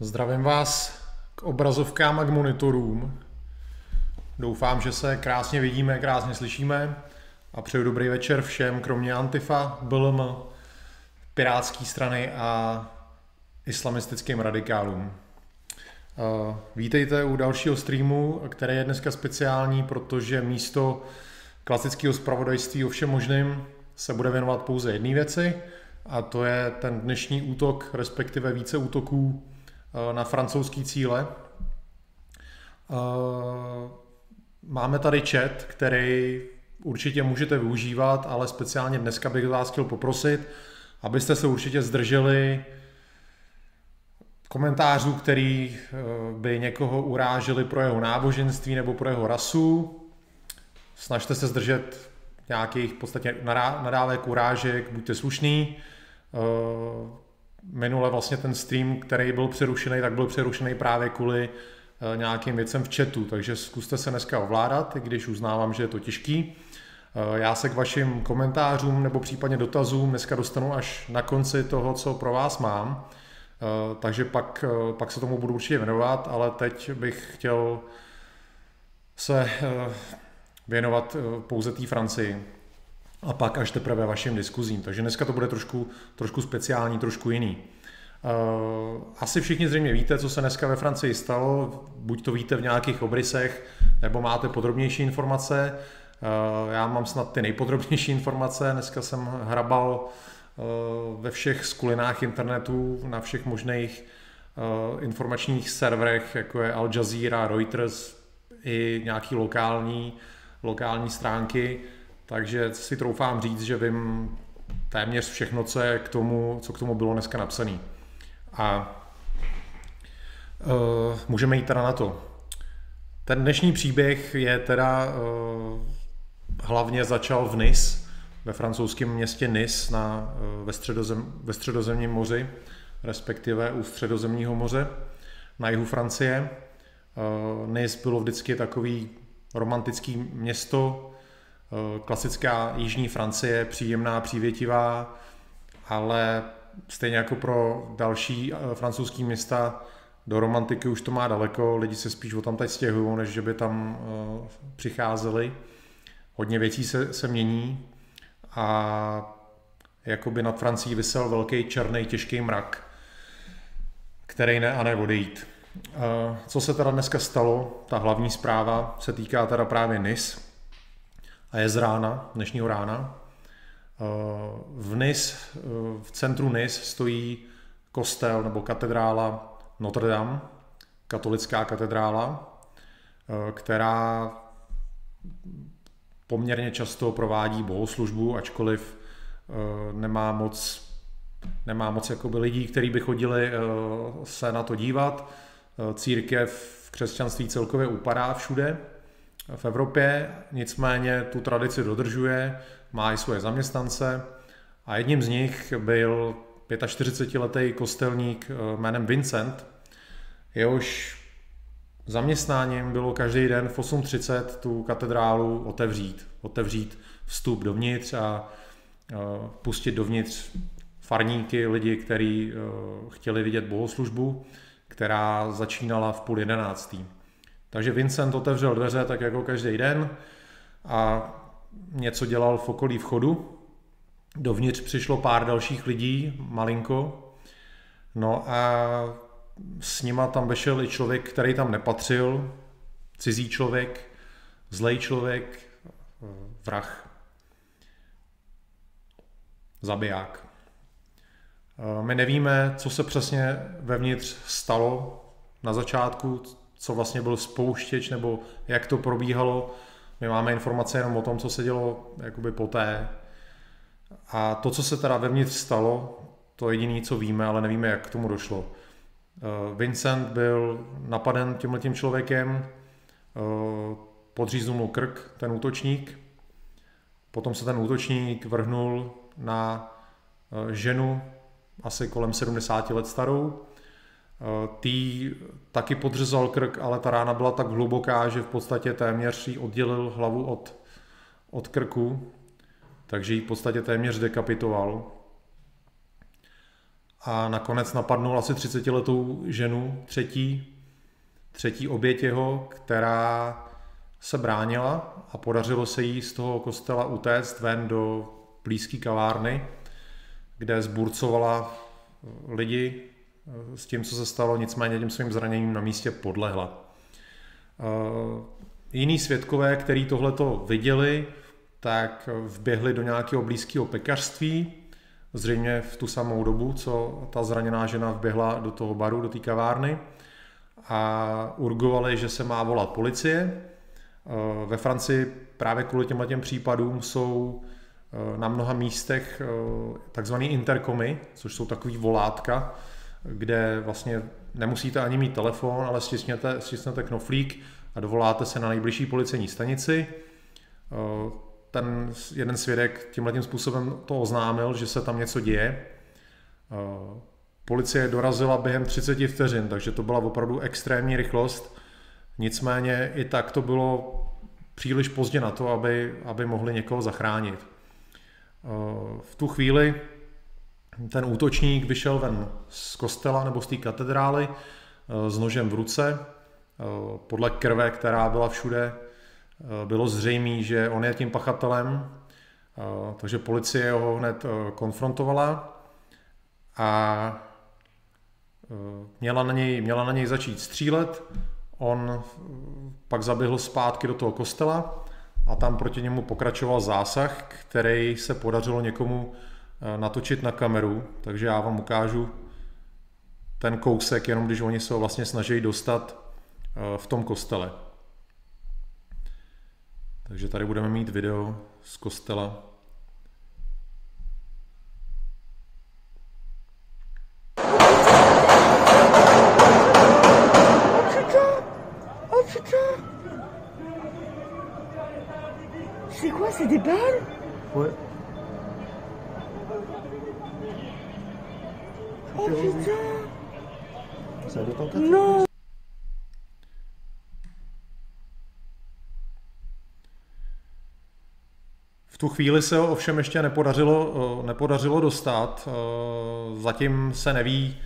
Zdravím vás k obrazovkám a k monitorům. Doufám, že se krásně vidíme, krásně slyšíme a přeju dobrý večer všem, kromě Antifa, BLM, Pirátské strany a islamistickým radikálům. Eh, vítejte u dalšího streamu, který je dneska speciální, protože místo klasického zpravodajství o všem možným se bude věnovat pouze jedné věci a to je ten dnešní útok, respektive více útoků na francouzský cíle. Eh, máme tady chat, který určitě můžete využívat, ale speciálně dneska bych vás chtěl poprosit, abyste se určitě zdrželi komentářů, který eh, by někoho uráželi pro jeho náboženství nebo pro jeho rasu. Snažte se zdržet nějakých v podstatě nadávek urážek, buďte slušný minule vlastně ten stream, který byl přerušený, tak byl přerušený právě kvůli eh, nějakým věcem v chatu, takže zkuste se dneska ovládat, když uznávám, že je to těžký. Eh, já se k vašim komentářům nebo případně dotazům dneska dostanu až na konci toho, co pro vás mám, eh, takže pak, pak se tomu budu určitě věnovat, ale teď bych chtěl se věnovat pouze té Francii a pak až teprve vašim diskuzím. Takže dneska to bude trošku, trošku speciální, trošku jiný. Uh, asi všichni zřejmě víte, co se dneska ve Francii stalo, buď to víte v nějakých obrysech, nebo máte podrobnější informace. Uh, já mám snad ty nejpodrobnější informace, dneska jsem hrabal uh, ve všech skulinách internetu, na všech možných informačních serverech, jako je Al Jazeera, Reuters, i nějaký lokální, lokální stránky. Takže si troufám říct, že vím téměř všechno, co, je k tomu, co k tomu bylo dneska napsané. A uh, můžeme jít teda na to. Ten dnešní příběh je teda uh, hlavně začal v Nice, ve francouzském městě Nice na, uh, ve, středozem, ve středozemním moři, respektive u středozemního moře na jihu Francie. Uh, nice bylo vždycky takový romantický město, klasická jižní Francie, příjemná, přívětivá, ale stejně jako pro další eh, francouzský města do romantiky už to má daleko, lidi se spíš o tam teď stěhují, než že by tam eh, přicházeli. Hodně věcí se, se mění a jakoby nad Francií vysel velký černý těžký mrak, který ne a ne odejít. Co se teda dneska stalo, ta hlavní zpráva se týká teda právě NIS, a je z rána, dnešního rána. Eh, v Nis, eh, v centru Nis stojí kostel nebo katedrála Notre Dame, katolická katedrála, eh, která poměrně často provádí bohoslužbu, ačkoliv nemá moc, nemá moc jakoby lidí, kteří by chodili se na to dívat. Církev v křesťanství celkově upadá všude, v Evropě, nicméně tu tradici dodržuje, má i svoje zaměstnance a jedním z nich byl 45-letý kostelník eh, jménem Vincent, jehož zaměstnáním bylo každý den v 8.30 tu katedrálu otevřít, otevřít vstup dovnitř a eh, pustit dovnitř farníky, lidi, kteří eh, chtěli vidět bohoslužbu, která začínala v půl jedenáctý. Takže Vincent otevřel dveře tak jako každý den a něco dělal v okolí vchodu. Dovnitř přišlo pár dalších lidí, malinko. No a s nima tam vešel i člověk, který tam nepatřil, cizí člověk, zlej člověk, vrah, zabiják. My nevíme, co se přesně vevnitř stalo na začátku, co vlastně byl spouštěč, nebo jak to probíhalo. My máme informace jenom o tom, co se dělo jakoby poté. A to, co se teda vevnitř stalo, to jediné, co víme, ale nevíme, jak k tomu došlo. Eh, Vincent byl napaden tímhle tím člověkem, eh, podříznul mu krk, ten útočník. Potom se ten útočník vrhnul na eh, ženu, asi kolem 70 let starou, tý taky podřezal krk, ale ta rána byla tak hluboká, že v podstatě téměř jí oddělil hlavu od, od krku, takže ji v podstatě téměř dekapitoval. a nakonec napadnul asi 30-letou ženu, třetí, třetí oběť jeho, která se bránila a podařilo se jí z toho kostela utéct ven do blízké kavárny, kde zburcovala lidi s tím, co se stalo, nicméně tím svým zraněním na místě podlehla. Jiní svědkové, kteří tohleto viděli, tak vběhli do nějakého blízkého pekařství, zřejmě v tu samou dobu, co ta zraněná žena vběhla do toho baru, do té kavárny a urgovali, že se má volat policie. Ve Francii právě kvůli těmhle těm případům jsou na mnoha místech takzvaný interkomy, což jsou takový volátka, kde vlastně nemusíte ani mít telefon, ale stisněte, stisněte knoflík a dovoláte se na nejbližší policejní stanici. Ten jeden svědek tímhle způsobem to oznámil, že se tam něco děje. Policie dorazila během 30 vteřin, takže to byla opravdu extrémní rychlost. Nicméně i tak to bylo příliš pozdě na to, aby, aby mohli někoho zachránit. V tu chvíli ten útočník vyšel ven z kostela nebo z té katedrály s nožem v ruce. Podle krve, která byla všude, bylo zřejmé, že on je tím pachatelem, takže policie ho hned konfrontovala a měla na něj, měla na něj začít střílet. On pak zaběhl zpátky do toho kostela a tam proti němu pokračoval zásah, který se podařilo někomu eh, natočit na kameru, takže já vám ukážu ten kousek, jenom když oni se ho vlastně snaží dostat eh, v tom kostele. Takže tady budeme mít video z kostela c'est des balles Ouais. Oh putain Non V tu chvíli se ho ovšem ještě nepodařilo, nepodařilo dostat. Zatím se neví,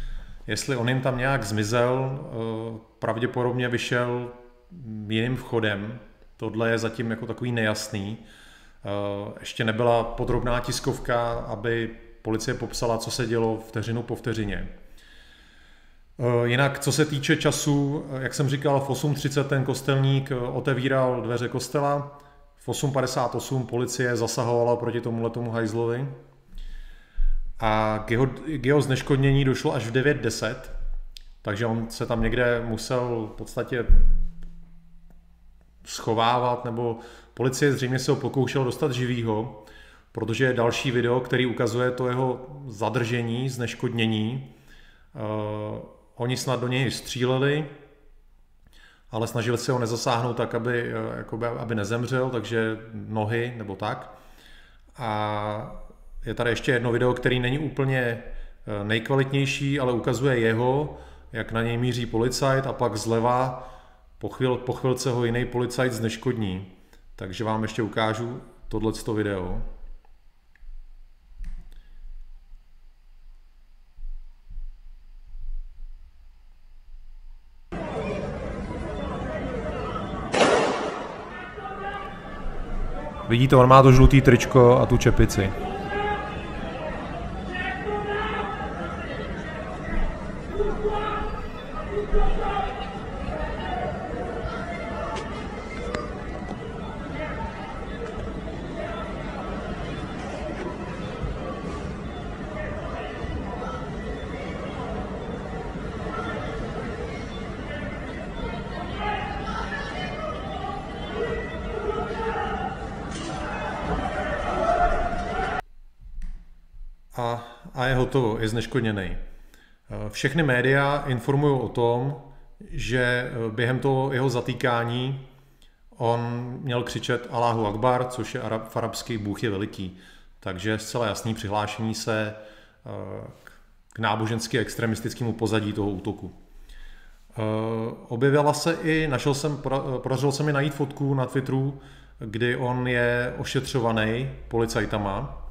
jestli on jim tam nějak zmizel. Pravděpodobně vyšel jiným vchodem. Tohle je zatím jako takový nejasný. Eh, ještě nebyla podrobná tiskovka, aby policie popsala, co se dělo vteřinu po vteřině. Eh, jinak, co se týče času, eh, jak jsem říkal, v 8.30 ten kostelník otevíral dveře kostela, v 8.58 policie zasahovala proti tomu tomu hajzlovi. A k jeho, k jeho zneškodnění došlo až v 9.10, takže on se tam někde musel v podstatě schovávat nebo Policie zřejmě se ho pokoušela dostat živýho, protože je další video, který ukazuje to jeho zadržení, zneškodnění. Uh, oni snad do něj stříleli, ale snažili se ho nezasáhnout tak, aby, uh, jakoby, aby nezemřel, takže nohy nebo tak. A je tady ještě jedno video, který není úplně uh, nejkvalitnější, ale ukazuje jeho, jak na něj míří policajt a pak zleva po, chvíl, po chvilce ho jiný policajt zneškodní. Takže vám ještě ukážu tohleto video. Vidíte, on má to žlutý tričko a tu čepici. Zneškodněný. Eh, všechny média informují o tom, že eh, během toho jeho zatýkání on měl křičet Allahu Akbar, což je arab, v arabský Bůh je veliký. Takže zcela jasný přihlášení se eh, k nábožensky extremistickému pozadí toho útoku. Objevila se i, našel jsem, podařilo se mi najít fotku na Twitteru, kdy on je ošetřovaný policajtama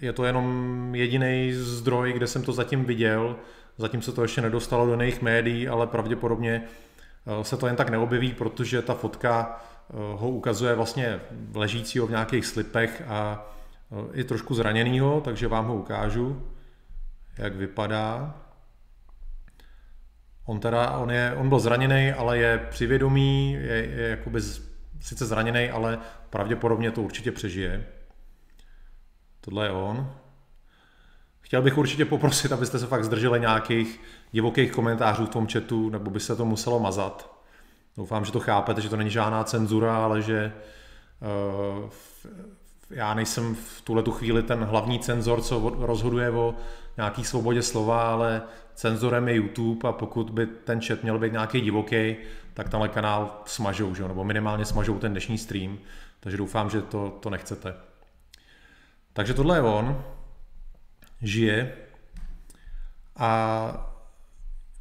je to jenom jediný zdroj, kde jsem to zatím viděl. Zatím se to ještě nedostalo do jiných médií, ale pravděpodobně eh, se to jen tak neobjeví, protože ta fotka eh, ho ukazuje vlastně ležícího v nějakých slipech a i trošku zraněnýho, takže vám ho ukážu, jak vypadá. On teda, on, je, on byl zraněný, ale je přivědomý, je, je jakoby sice zraněný, ale pravděpodobně to určitě přežije. Tohle je on. Chtěl bych určitě poprosit, abyste se fakt zdrželi nějakých divokých komentářů v tom chatu, nebo by se to muselo mazat. Doufám, že to chápete, že to není žádná cenzura, ale že uh, já nejsem v tuhle tu chvíli ten hlavní cenzor, co rozhoduje o nějaký svobodě slova, ale cenzorem je YouTube a pokud by ten chat měl být nějaký divoký, tak tenhle kanál smažou, že? nebo minimálně smažou ten dnešní stream, takže doufám, že to, to nechcete. Takže tohle je on, žije a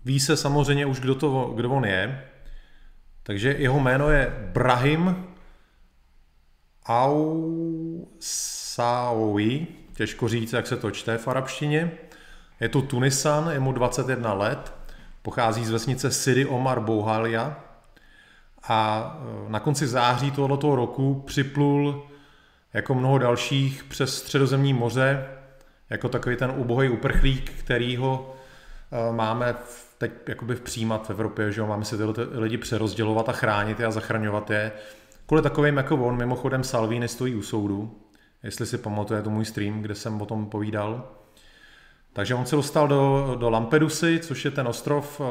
ví se samozřejmě už, kdo, to, kdo on je, takže jeho jméno je Brahim Saoui, těžko říct, jak se to čte v arabštině. Je to Tunisan, je mu 21 let, pochází z vesnice Sidi Omar Bouhalia a na konci září tohoto roku připlul jako mnoho dalších přes středozemní moře, jako takový ten ubohý uprchlík, který ho e, máme teď jakoby přijímat v Evropě, že jo? máme si tyhle lidi přerozdělovat a chránit je a zachraňovat je. Kvůli takovým jako on, mimochodem Salvini stojí u soudu, jestli si pamatuje to můj stream, kde jsem o tom povídal. Takže on se dostal do, do Lampedusy, což je ten ostrov,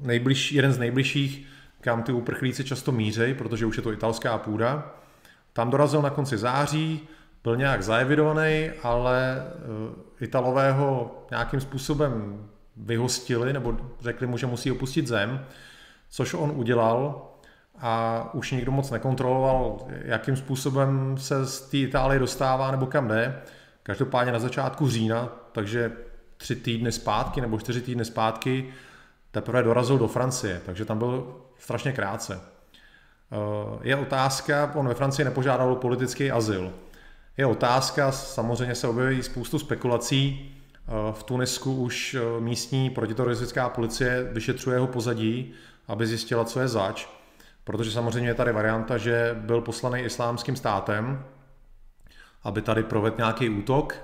nejbliž, jeden z nejbližších, kam ty uprchlíci často mířejí, protože už je to italská půda. Tam dorazil na konci září, byl nějak zaevidovaný, ale e, Italové ho nějakým způsobem vyhostili, nebo řekli mu, že musí opustit zem, což on udělal a už nikdo moc nekontroloval, jakým způsobem se z té Itálie dostává nebo kam jde. Každopádně na začátku října, takže tři týdny zpátky nebo čtyři týdny zpátky, teprve dorazil do Francie, takže tam byl strašně krátce. Je otázka, on ve Francii nepožádal politický azyl. Je otázka, samozřejmě se objeví spoustu spekulací, v Tunisku už eh, místní protiteroristická policie vyšetřuje jeho pozadí, aby zjistila, co je zač. Protože samozřejmě je tady varianta, že byl poslaný islámským státem, aby tady provedl nějaký útok.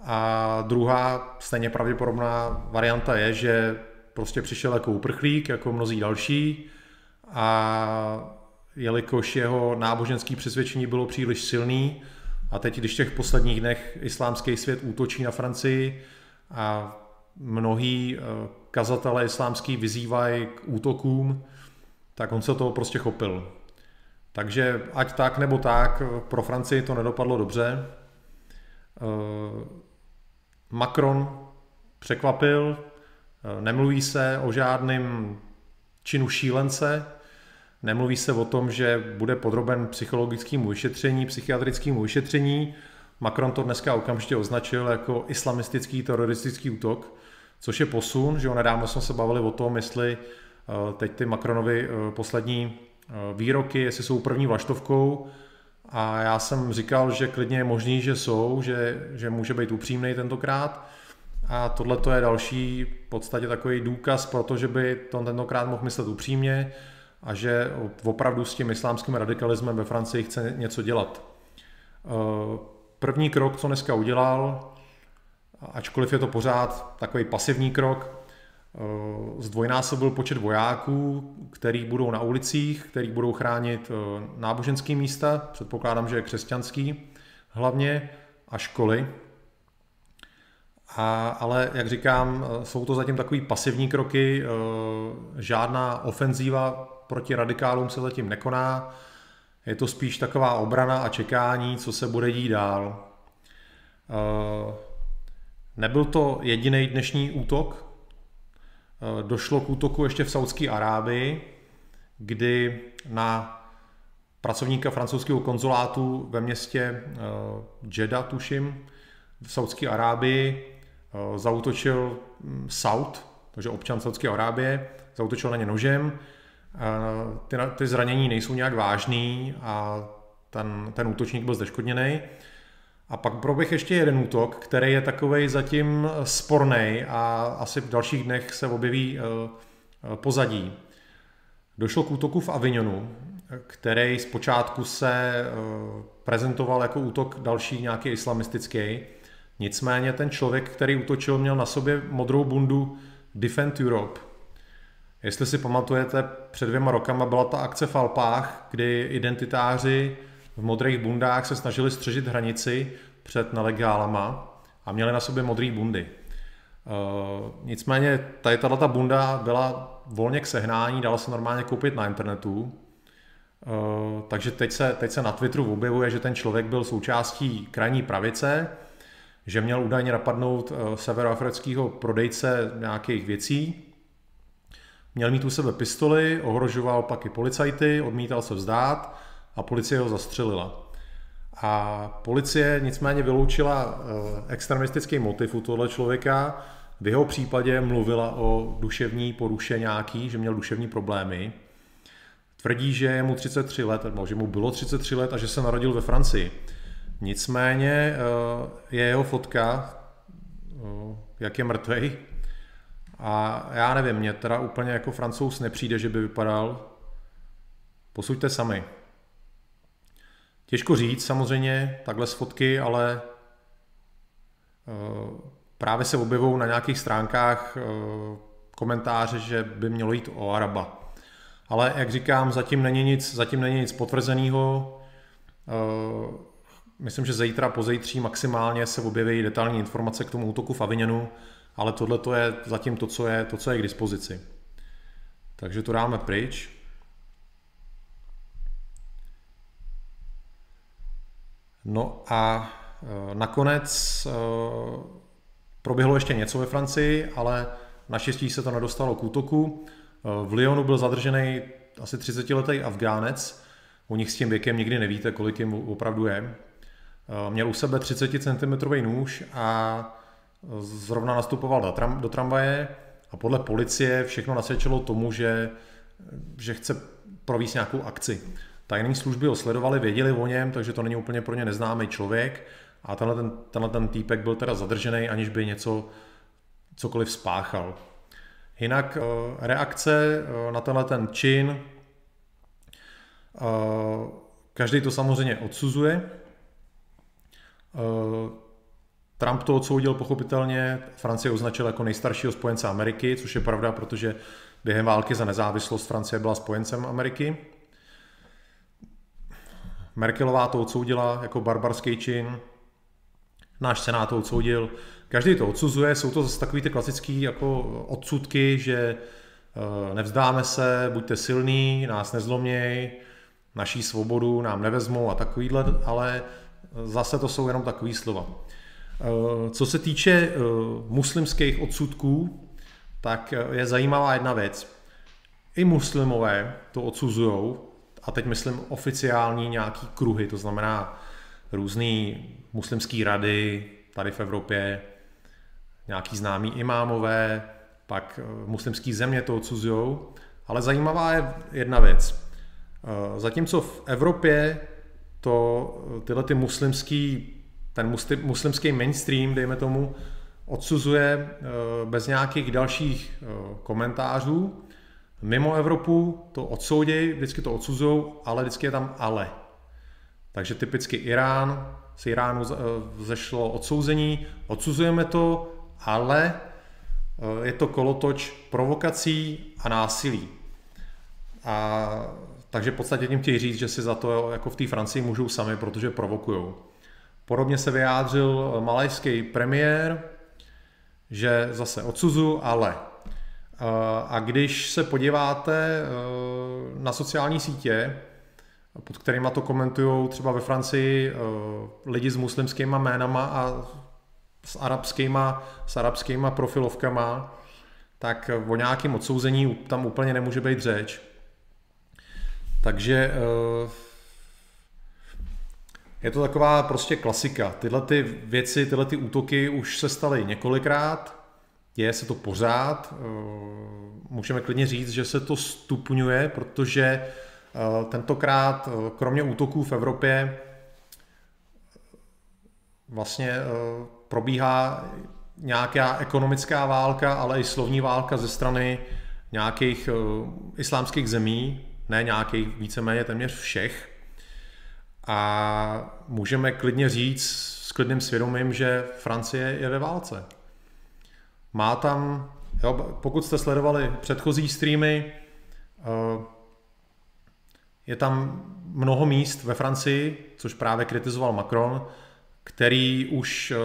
A druhá stejně pravděpodobná varianta je, že prostě přišel jako uprchlík, jako mnozí další a jelikož jeho náboženský přesvědčení bylo příliš silný a teď, když v těch posledních dnech islámský svět útočí na Francii a mnohí eh, kazatelé islámský vyzývají k útokům, tak on se toho prostě chopil. Takže ať tak nebo tak, pro Francii to nedopadlo dobře. Eh, Macron překvapil, eh, nemluví se o žádném činu šílence, nemluví se o tom, že bude podroben psychologickému vyšetření, psychiatrickému vyšetření. Macron to dneska okamžitě označil jako islamistický teroristický útok, což je posun, že nedávno jsme se bavili o tom, jestli Eh, teď ty Macronovi eh, poslední eh, výroky, jestli jsou první vlaštovkou, a já jsem říkal, že klidně je možný, že jsou, že, že může být upřímný tentokrát. A tohle to je další v podstatě takový důkaz pro to, že by to tentokrát mohl myslet upřímně a že opravdu s tím islámským radikalismem ve Francii chce něco dělat. První krok, co dneska udělal, ačkoliv je to pořád takový pasivní krok, Eh, zdvojnásobil počet vojáků, který budou na ulicích, který budou chránit eh, náboženské místa, předpokládám, že je křesťanský hlavně, a školy. A, ale jak říkám, eh, jsou to zatím takový pasivní kroky, žádná ofenzíva proti radikálům se zatím nekoná, je to spíš taková obrana a čekání, co se bude dít dál. Nebyl to jediný dnešní útok, Eh, došlo k útoku ještě v Saudské Arábii, kdy na pracovníka francouzského konzulátu ve městě eh, Jeddah, tuším, v Saudské Arábii eh, zautočil hm, Saud, takže občan Saudské Arábie, zautočil na ně nožem. Ty, ty zranění nejsou nějak vážný a ten, ten útočník byl zdeškodněný. A pak proběh ještě jeden útok, který je takový zatím sporný a asi v dalších dnech se objeví pozadí. Došlo k útoku v Avignonu, který zpočátku se prezentoval jako útok další nějaký islamistický. Nicméně ten člověk, který útočil, měl na sobě modrou bundu Defend Europe. Jestli si pamatujete, před dvěma rokama byla ta akce v Alpách, kdy identitáři v modrých bundách se snažili střežit hranici před nelegálama a měli na sobě modré bundy. Uh, nicméně tady tato bunda byla volně k sehnání, dala se normálně koupit na internetu. Uh, takže teď se, teď se na Twitteru objevuje, že ten člověk byl součástí krajní pravice, že měl údajně napadnout uh, severoafrického prodejce nějakých věcí. Měl mít u sebe pistoli, ohrožoval pak i policajty, odmítal se vzdát a policie ho zastřelila. A policie nicméně vyloučila eh, extremistický motiv u tohle člověka. V jeho případě mluvila o duševní poruše nějaký, že měl duševní problémy. Tvrdí, že je mu 33 let, nebo že mu bylo 33 let a že se narodil ve Francii. Nicméně eh, je jeho fotka, eh, jak je mrtvej. A já nevím, mně teda úplně jako francouz nepřijde, že by vypadal. Posuďte sami. Těžko říct samozřejmě takhle z fotky, ale eh, právě se objevují na nějakých stránkách eh, komentáře, že by mělo jít o Araba. Ale jak říkám, zatím není nic, zatím není nic potvrzeného. Eh, myslím, že zítra, pozejtří maximálně se objeví detailní informace k tomu útoku v Avignonu, ale tohle to je zatím to, co je, to, co je k dispozici. Takže to dáme pryč. No a e, nakonec e, proběhlo ještě něco ve Francii, ale naštěstí se to nedostalo k útoku. E, v Lyonu byl zadržený asi 30-letý Afgánec, u nich s tím věkem nikdy nevíte, kolik jim opravdu je. Měl u sebe 30 cm nůž a zrovna nastupoval do, tram, do tramvaje a podle policie všechno nasvědčilo tomu, že, že chce províst nějakou akci. Tajné služby ho sledovali, věděli o něm, takže to není úplně pro ně neznámý člověk. A tenhle ten, tenhle ten týpek byl teda zadržený, aniž by něco cokoliv spáchal. Jinak eh, reakce eh, na tenhle ten čin, eh, každý to samozřejmě odsuzuje. Trump to odsoudil pochopitelně, Francie označil jako nejstaršího spojence Ameriky, což je pravda, protože během války za nezávislost Francie byla spojencem Ameriky. Merkelová to odsoudila jako barbarský čin, náš senát to odsoudil, každý to odsuzuje, jsou to zase takový ty klasický jako odsudky, že eh, nevzdáme se, buďte silní, nás nezloměj, naší svobodu nám nevezmou a takovýhle, ale zase to jsou jenom takový slova. Eh, co se týče eh, muslimských odsudků, tak je zajímavá jedna věc. I muslimové to odsuzují, a teď myslím oficiální nějaký kruhy, to znamená různý muslimský rady tady v Evropě, nějaký známí imámové, pak eh, muslimský země to odsuzují, ale zajímavá je jedna věc. Eh, zatímco v Evropě to tyhle ty muslimský, ten muslimský mainstream, dejme tomu, odsuzuje eh, bez nějakých dalších komentářů, Mimo Evropu to odsoudí, vždycky to odsuzují, ale vždycky je tam ale. Takže typicky Irán, z Iránu eh, zešlo odsouzení, odsuzujeme to, ale eh, je to kolotoč provokací a násilí. A, takže v podstatě tím chtějí říct, že si za to jako v té Francii můžou sami, protože provokují. Podobně se vyjádřil malajský premiér, že zase odsuzu, ale a když se podíváte eh, na sociální sítě, pod kterými to komentují třeba ve Francii eh, lidi s muslimskýma jménama a s arabskýma, s arabskýma profilovkama, tak o nějakém odsouzení tam úplně nemůže být řeč. Takže eh, je to taková prostě klasika. Tyhle ty věci, tyhle ty útoky už se staly několikrát, děje se to pořád. Eh, můžeme klidně říct, že se to stupňuje, protože eh, tentokrát, eh, kromě útoků v Evropě, vlastně probíhá nějaká ekonomická válka, ale i slovní válka ze strany nějakých islámských zemí, ne nějakých, víceméně téměř všech. A můžeme klidně říct s klidným svědomím, že Francie je ve válce. Má tam, jo, pokud jste sledovali předchozí streamy, eh, je tam mnoho míst ve Francii, což právě kritizoval Macron, který už eh,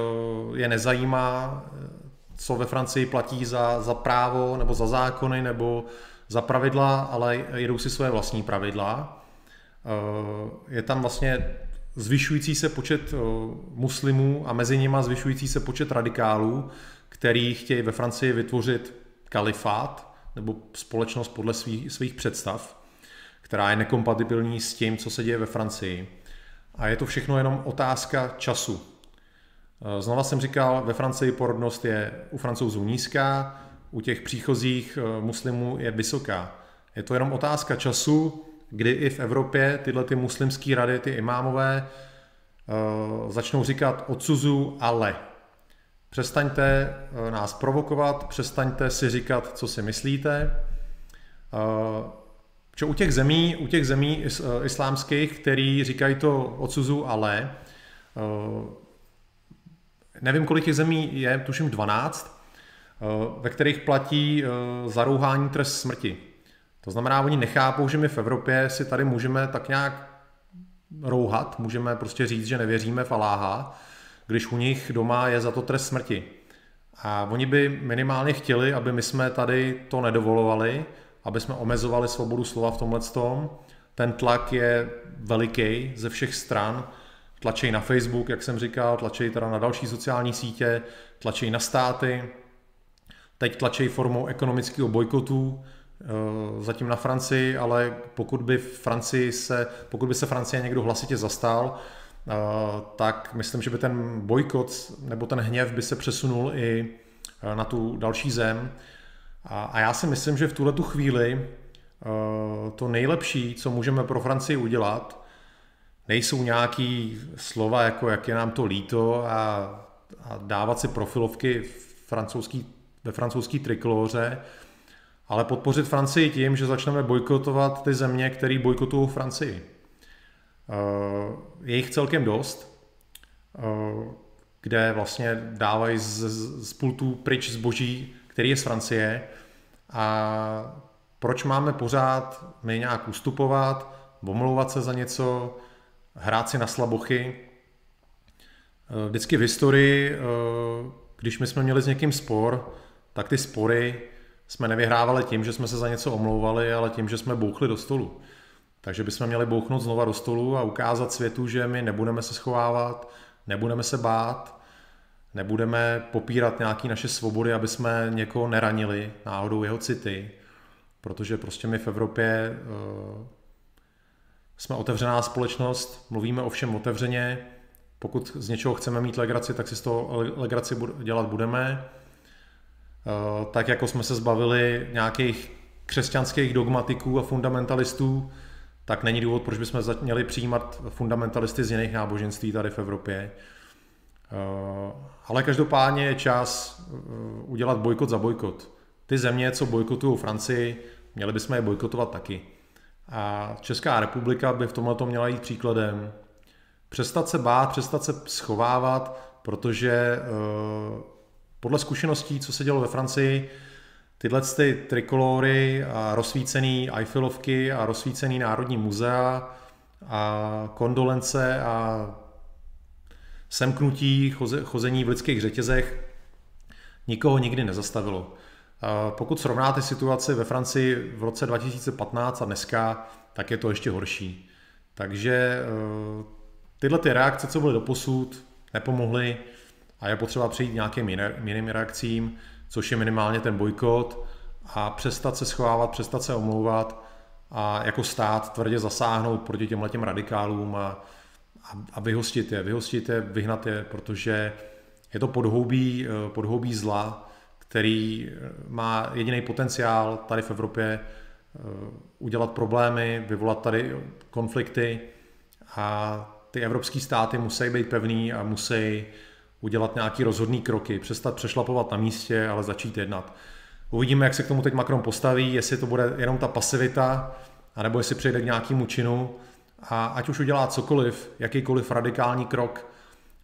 je nezajímá, co ve Francii platí za, za právo nebo za zákony nebo za pravidla, ale jedou si své vlastní pravidla. Eh, je tam vlastně zvyšující se počet muslimů a mezi nimi zvyšující se počet radikálů, který chtějí ve Francii vytvořit kalifát nebo společnost podle svých, svých představ, která je nekompatibilní s tím, co se děje ve Francii. A je to všechno jenom otázka času. Eh, znova jsem říkal, ve Francii porodnost je u francouzů nízká, u těch příchozích eh, muslimů je vysoká. Je to jenom otázka času, kdy i v Evropě tyhle ty muslimské rady, ty imámové, eh, začnou říkat odsuzu ale. Přestaňte eh, nás provokovat, přestaňte si říkat, co si myslíte. Čo eh, u těch zemí, u těch zemí eh, islámských, který říkají to odsuzu, ale nevím, kolik těch zemí je, tuším 12, ve kterých platí zarouhání trest smrti. To znamená, oni nechápou, že my v Evropě si tady můžeme tak nějak rouhat, můžeme prostě říct, že nevěříme v Aláha, když u nich doma je za to trest smrti. A oni by minimálně chtěli, aby my jsme tady to nedovolovali, aby jsme omezovali svobodu slova v tomhle tom. Ten tlak je veliký ze všech stran. Tlačej na Facebook, jak jsem říkal, tlačej teda na další sociální sítě, tlačej na státy, teď tlačej formou ekonomického bojkotu, zatím na Francii, ale pokud by, Francii se, pokud by se Francie někdo hlasitě zastal, Eh, tak myslím, že by ten bojkot nebo ten hněv by se přesunul i eh, na tu další zem. A já si myslím, že v tuhle tu chvíli eh, to nejlepší, co můžeme pro Francii udělat, nejsou nějaký slova, jako jak je nám to líto a, a dávat si profilovky francouzský, ve francouzský trikoloře, ale podpořit Francii tím, že začneme bojkotovat ty země, které bojkotují Francii. Eh, je jich celkem dost, eh, kde vlastně dávají z, z pultu pryč zboží, který je z Francie a proč máme pořád my nějak ustupovat, omlouvat se za něco, hrát si na slabochy. Eh, vždycky v historii, když my jsme měli s někým spor, tak ty spory jsme nevyhrávali tím, že jsme se za něco omlouvali, ale tím, že jsme bouchli do stolu. Takže bychom měli bouchnout znova do stolu a ukázat světu, že my nebudeme se schovávat, nebudeme se bát, nebudeme popírat nějaké naše svobody, aby jsme někoho neranili náhodou jeho city, protože prostě my v Evropě uh, jsme otevřená společnost, mluvíme o všem otevřeně, pokud z něčeho chceme mít legraci, tak si z toho legraci dělat budeme. Uh, tak jako jsme se zbavili nějakých křesťanských dogmatiků a fundamentalistů, tak není důvod, proč bychom měli přijímat fundamentalisty z jiných náboženství tady v Evropě. Eh, ale každopádně je čas eh, udělat bojkot za bojkot. Ty země, co bojkotují Francii, měli bychom je bojkotovat taky. A Česká republika by v tomhle měla jít příkladem. Přestat se bát, přestat se schovávat, protože eh, podle zkušeností, co se dělo ve Francii, tyhle ty trikolory a rozsvícený Eiffelovky a rozsvícený Národní muzea a kondolence a semknutí, chození v lidských řetězech nikoho nikdy nezastavilo. Pokud srovnáte situaci ve Francii v roce 2015 a dneska, tak je to ještě horší. Takže eh, tyhle ty reakce, co byly do posud, nepomohly a je potřeba přijít nějakým jiným reakcím což je minimálně ten bojkot a přestat se schovávat, přestat se omlouvat a jako stát tvrdě zasáhnout proti těmhle těm radikálům a, a, a vyhostit je, vyhostit je, vyhnat je, protože je to podhoubí, eh, podhoubí zla, který eh, má jediný potenciál tady v Evropě eh, udělat problémy, vyvolat tady konflikty a ty evropské státy musí být pevný a musí udělat nějaký rozhodný kroky, přestat přešlapovat na místě, ale začít jednat. Uvidíme, jak se k tomu teď Macron postaví, jestli to bude jenom ta pasivita, anebo jestli přejde k nějakému činu a ať už udělá cokoliv, jakýkoliv radikální krok,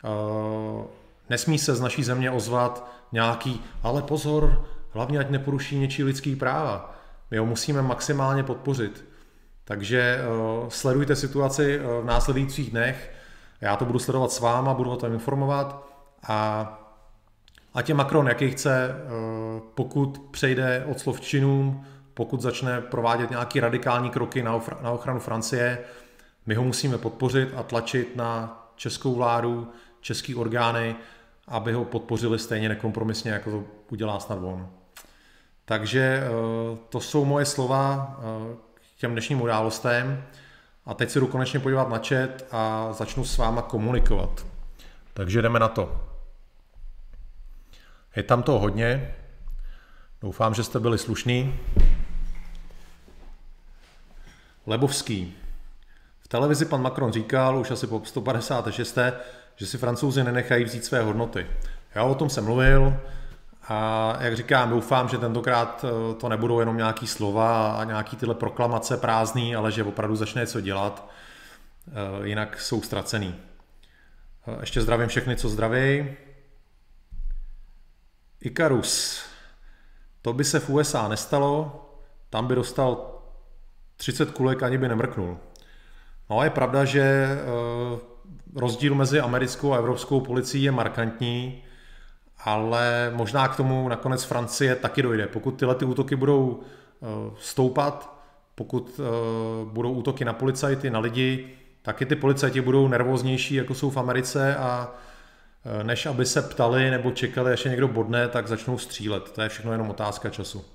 uh, nesmí se z naší země ozvat nějaký, ale pozor, hlavně ať neporuší něčí lidský práva. My ho musíme maximálně podpořit. Takže uh, sledujte situaci uh, v následujících dnech. Já to budu sledovat s váma, budu o tom informovat a ať je Macron, jaký chce, uh, pokud přejde od slov činům, pokud začne provádět nějaké radikální kroky na, na ochranu Francie, my ho musíme podpořit a tlačit na českou vládu, české orgány, aby ho podpořili stejně nekompromisně, jako to udělá snad on. Takže to jsou moje slova těm dnešním událostem. A teď se jdu konečně podívat na chat a začnu s váma komunikovat. Takže jdeme na to. Je tam to hodně. Doufám, že jste byli slušní. Lebovský. V televizi pan Macron říkal už asi po 156. že si francouzi nenechají vzít své hodnoty. Já o tom jsem mluvil, a jak říkám, doufám, že tentokrát eh, to nebudou jenom nějaký slova a nějaký tyhle proklamace prázdný, ale že opravdu začne něco dělat, eh, jinak jsou ztracený. Eh, ještě zdravím všechny, co zdraví. Ikarus. To by se v USA nestalo, tam by dostal 30 kulek, ani by nemrknul. No je pravda, že rozdíl mezi americkou a evropskou policií je markantní ale možná k tomu nakonec Francie taky dojde. Pokud tyhle ty útoky budou eh, stoupat, pokud eh, budou útoky na policajty, na lidi, taky ty policajti budou nervóznější, jako jsou v Americe a eh, než aby se ptali nebo čekali, až je někdo bodne, tak začnou střílet. To je všechno jenom otázka času.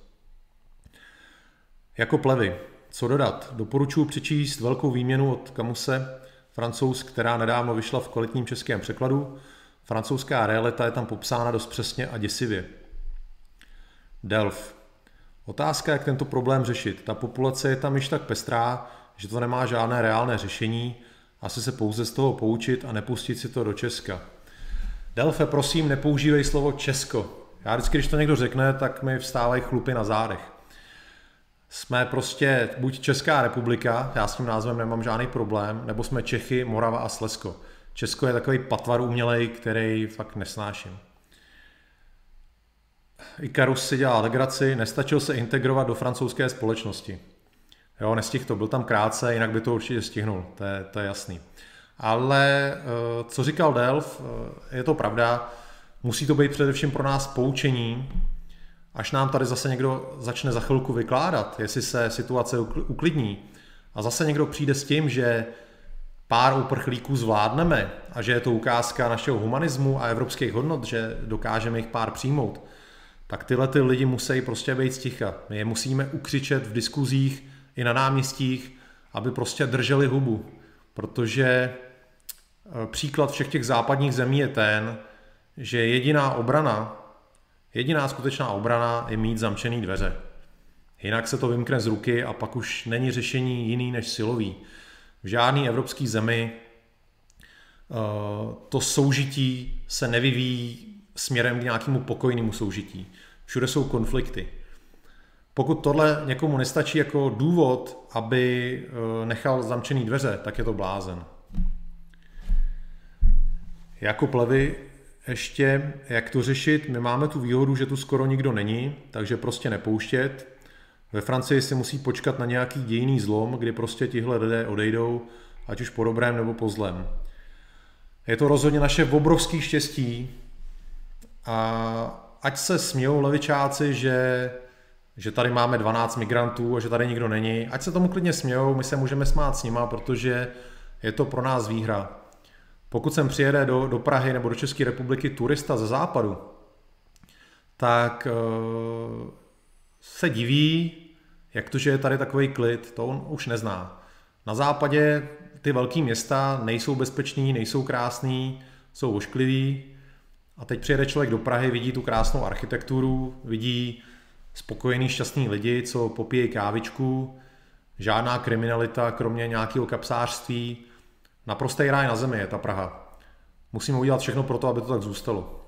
Jako plevy. Co dodat? Doporučuji přečíst velkou výměnu od Kamuse, francouz, která nedávno vyšla v kvalitním českém překladu. Francouzská realita je tam popsána dost přesně a děsivě. Delf. Otázka, jak tento problém řešit. Ta populace je tam již tak pestrá, že to nemá žádné reálné řešení, asi se pouze z toho poučit a nepustit si to do Česka. Delfe, prosím, nepoužívej slovo Česko. Já vždycky, když to někdo řekne, tak mi vstávají chlupy na zádech. Jsme prostě buď Česká republika, já s tím názvem nemám žádný problém, nebo jsme Čechy, Morava a Slezsko. Česko je takový patvar umělej, který fakt nesnáším. Ikarus si dělal legraci, nestačil se integrovat do francouzské společnosti. Jo, nestihl to, byl tam krátce, jinak by to určitě stihnul, to je, to je jasný. Ale eh, co říkal Delf, eh, je to pravda, musí to být především pro nás poučení, až nám tady zase někdo začne za chvilku vykládat, jestli se situace uklidní a zase někdo přijde s tím, že pár uprchlíků zvládneme a že je to ukázka našeho humanismu a evropských hodnot, že dokážeme jich pár přijmout, tak tyhle ty lidi musí prostě být sticha. My je musíme ukřičet v diskuzích i na náměstích, aby prostě drželi hubu. Protože příklad všech těch západních zemí je ten, že jediná obrana, jediná skutečná obrana je mít zamčený dveře. Jinak se to vymkne z ruky a pak už není řešení jiný než silový v žádné evropské zemi eh, to soužití se nevyvíjí směrem k nějakému pokojnému soužití. Všude jsou konflikty. Pokud tohle někomu nestačí jako důvod, aby eh, nechal zamčený dveře, tak je to blázen. Jako plevy ještě, jak to řešit, my máme tu výhodu, že tu skoro nikdo není, takže prostě nepouštět, ve Francii si musí počkat na nějaký dějný zlom, kdy prostě tihle lidé odejdou, ať už po dobrém nebo po zlem. Je to rozhodně naše obrovské štěstí a ať se smějou levičáci, že, že tady máme 12 migrantů a že tady nikdo není, ať se tomu klidně smějou, my se můžeme smát s nima, protože je to pro nás výhra. Pokud sem přijede do, do Prahy nebo do České republiky turista ze západu, tak uh, se diví, jak to, že je tady takový klid, to on už nezná. Na západě ty velké města nejsou bezpečný, nejsou krásný, jsou ošklivý. A teď přijede člověk do Prahy, vidí tu krásnou architekturu, vidí spokojený, šťastný lidi, co popíjí kávičku, žádná kriminalita, kromě nějakého kapsářství, Naprostý ráj na zemi je ta Praha. Musíme udělat všechno pro to, aby to tak zůstalo.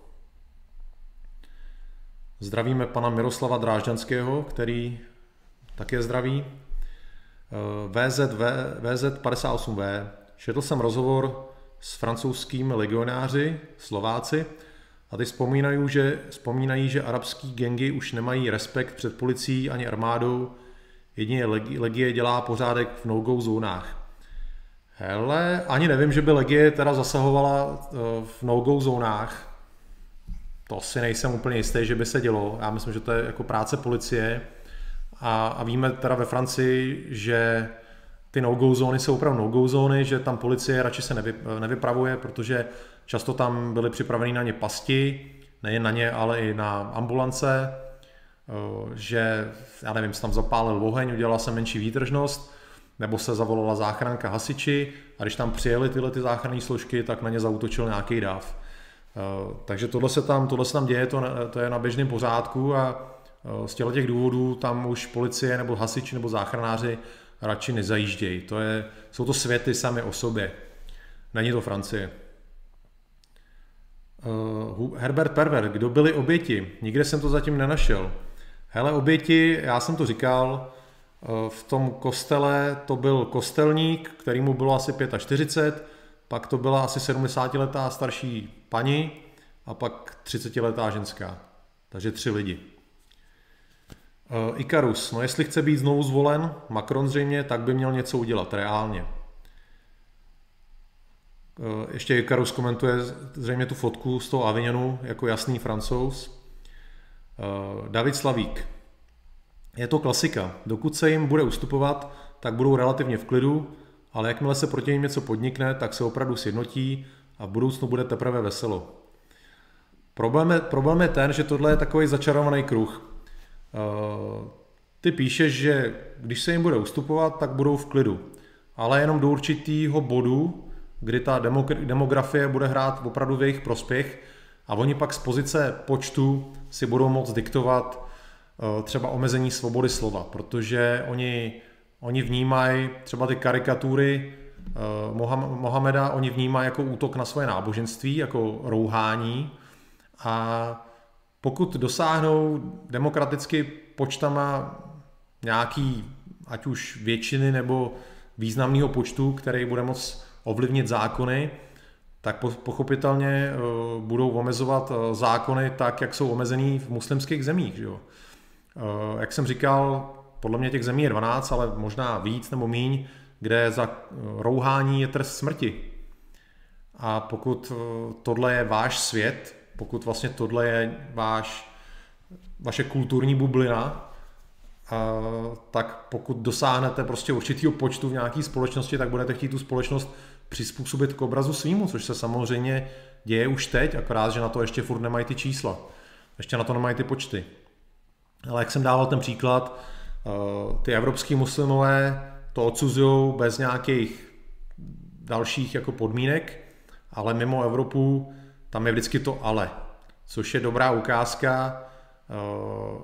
Zdravíme pana Miroslava Drážďanského, který také zdraví. VZV, VZ58V. Četl jsem rozhovor s francouzskými legionáři, Slováci, a ty vzpomínají, že, vzpomínají, že arabský gengy už nemají respekt před policií ani armádou, jedině Legie dělá pořádek v no-go zónách. Hele, ani nevím, že by Legie teda zasahovala eh, v no-go zónách. To si nejsem úplně jistý, že by se dělo. Já myslím, že to je jako práce policie. A, a víme teda ve Francii, že ty no-go zóny jsou opravdu no-go zóny, že tam policie radši se nevy, nevypravuje, protože často tam byly připraveny na ně pasti, nejen na ně, ale i na ambulance, eh, že, já nevím, se tam zapálil oheň, udělala se menší výtržnost, nebo se zavolala záchranka hasiči a když tam přijeli tyhle ty záchranné složky, tak na ně zautočil nějaký dáv. Eh, takže tohle se tam, tohle se tam děje, to, to je na běžném pořádku a eh, z těchto těch důvodů tam už policie nebo hasiči nebo záchranáři radši nezajíždějí. To je, jsou to světy sami o sobě. Není to Francie. Uh, Herbert Perver, kdo byli oběti? Nikde jsem to zatím nenašel. Hele, oběti, já jsem to říkal, v tom kostele to byl kostelník, který mu bylo asi 45, pak to byla asi 70-letá starší paní a pak 30-letá ženská. Takže tři lidi. Uh, Ikarus, no jestli chce být znovu zvolen, Macron zřejmě, tak by měl něco udělat reálně. Uh, ještě Ikarus komentuje zřejmě tu fotku z toho Avignonu jako jasný francouz. David Slavík. Je to klasika. Dokud se jim bude ustupovat, tak budou relativně v klidu, ale jakmile se proti ním něco podnikne, tak se opravdu sjednotí a v budoucnu bude teprve veselo. Problém je, problém je ten, že tohle je takový začarovaný kruh. Eh, ty píšeš, že když se jim bude ustupovat, tak budou v klidu. Ale jenom do určitého bodu, kdy ta demografie bude hrát opravdu v jejich prospěch a oni pak z pozice počtu si budou moct diktovat třeba omezení svobody slova, protože oni, oni vnímají třeba ty karikatury eh, Mohameda, oni vnímají jako útok na svoje náboženství, jako rouhání a pokud dosáhnou demokraticky počtama nějaký, ať už většiny nebo významného počtu, který bude moct ovlivnit zákony, tak pochopitelně eh, budou omezovat eh, zákony tak, jak jsou omezený v muslimských zemích. Že jo? Eh, jak jsem říkal, podle mě těch zemí je 12, ale možná víc nebo míň, kde za rouhání je trest smrti. A pokud tohle je váš svět, pokud vlastně tohle je váš, vaše kulturní bublina, tak pokud dosáhnete prostě určitého počtu v nějaké společnosti, tak budete chtít tu společnost přizpůsobit k obrazu svýmu, což se samozřejmě děje už teď, akorát, že na to ještě furt nemají ty čísla. Ještě na to nemají ty počty. Ale jak jsem dával ten příklad, ty evropský muslimové to odsuzují bez nějakých dalších jako podmínek, ale mimo Evropu tam je vždycky to ale, což je dobrá ukázka, eh,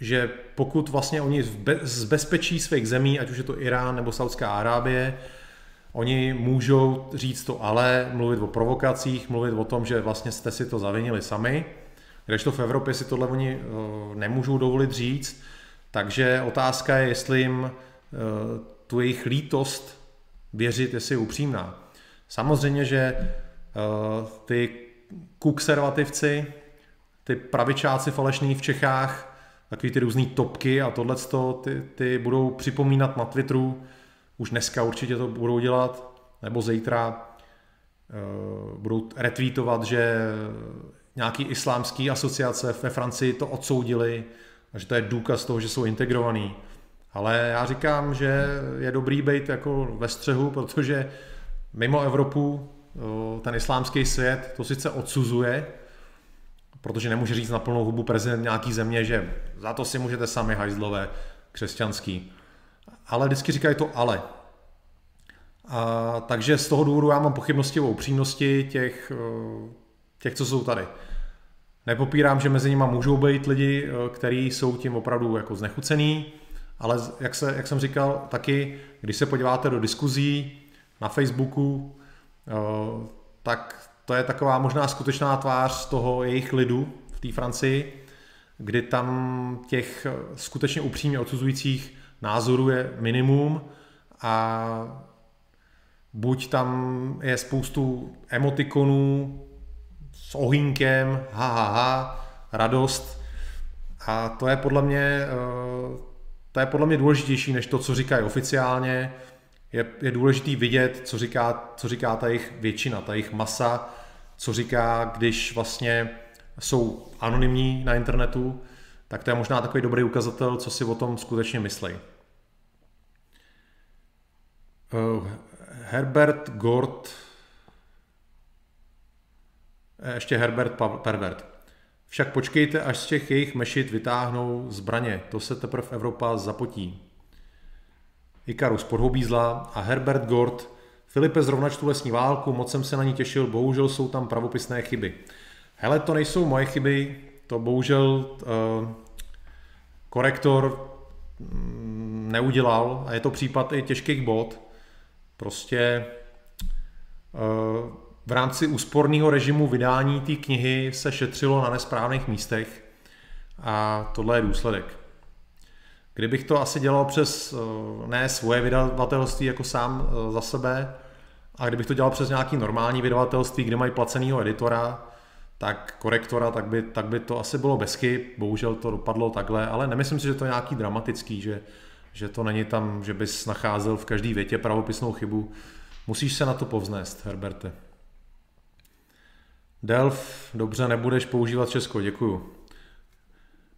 že pokud vlastně oni z bezpečí svých zemí, ať už je to Irán nebo Saudská Arábie, oni můžou říct to ale, mluvit o provokacích, mluvit o tom, že vlastně jste si to zavinili sami, to v Evropě si tohle oni eh, nemůžou dovolit říct, takže otázka je, jestli jim eh, tu jejich lítost věřit, jestli je upřímná. Samozřejmě, že Eh, ty konzervativci, ty pravičáci falešní v Čechách, takový ty různý topky a tohle ty, ty budou připomínat na Twitteru, už dneska určitě to budou dělat, nebo zítra budou retweetovat, že nějaký islámský asociace ve Francii to odsoudili, a že to je důkaz toho, že jsou integrovaný. Ale já říkám, že je dobrý být jako ve střehu, protože mimo Evropu ten islámský svět to sice odsuzuje, protože nemůže říct na plnou hubu prezident nějaký země, že za to si můžete sami hajzlové křesťanský. Ale vždycky říkají to ale. A, takže z toho důvodu já mám pochybnosti o upřímnosti těch, těch, co jsou tady. Nepopírám, že mezi nimi můžou být lidi, kteří jsou tím opravdu jako znechucený, ale jak, se, jak jsem říkal, taky, když se podíváte do diskuzí, na Facebooku, tak to je taková možná skutečná tvář toho jejich lidu v té Francii, kdy tam těch skutečně upřímně odsuzujících názorů je minimum a buď tam je spoustu emotikonů s ohýnkem, ha, ha, ha, radost a to je podle mě eh, to je podle mě důležitější než to, co říkají oficiálně. Je, je důležitý vidět, co říká, co říká ta jejich většina, ta jejich masa, co říká, když vlastně jsou anonymní na internetu, tak to je možná takový dobrý ukazatel, co si o tom skutečně myslí. Uh, Herbert Gord, eh, ještě Herbert Pervert. Však počkejte, až z těch jejich mešit vytáhnou zbraně, to se teprve Evropa zapotí. Ikarus podhobízla a Herbert Gord. Filipe zrovna čtu lesní válku, moc jsem se na ní těšil, bohužel jsou tam pravopisné chyby. Hele, to nejsou moje chyby, to bohužel uh, korektor mm, neudělal a je to případ i těžkých bod. Prostě uh, v rámci úsporného režimu vydání té knihy se šetřilo na nesprávných místech a tohle je důsledek. Kdybych to asi dělal přes uh, ne svoje vydavatelství jako sám za sebe, a kdybych to dělal přes nějaký normální vydavatelství, kde mají placenýho editora, tak korektora, tak by, tak by to asi bylo bez chyb, bohužel to dopadlo takhle, ale nemyslím si, že to je nějaký dramatický, že, že to není tam, že bys nacházel v každé větě pravopisnou chybu. Musíš se na to povznést, Herberte. Delf, dobře, nebudeš používat Česko, děkuju.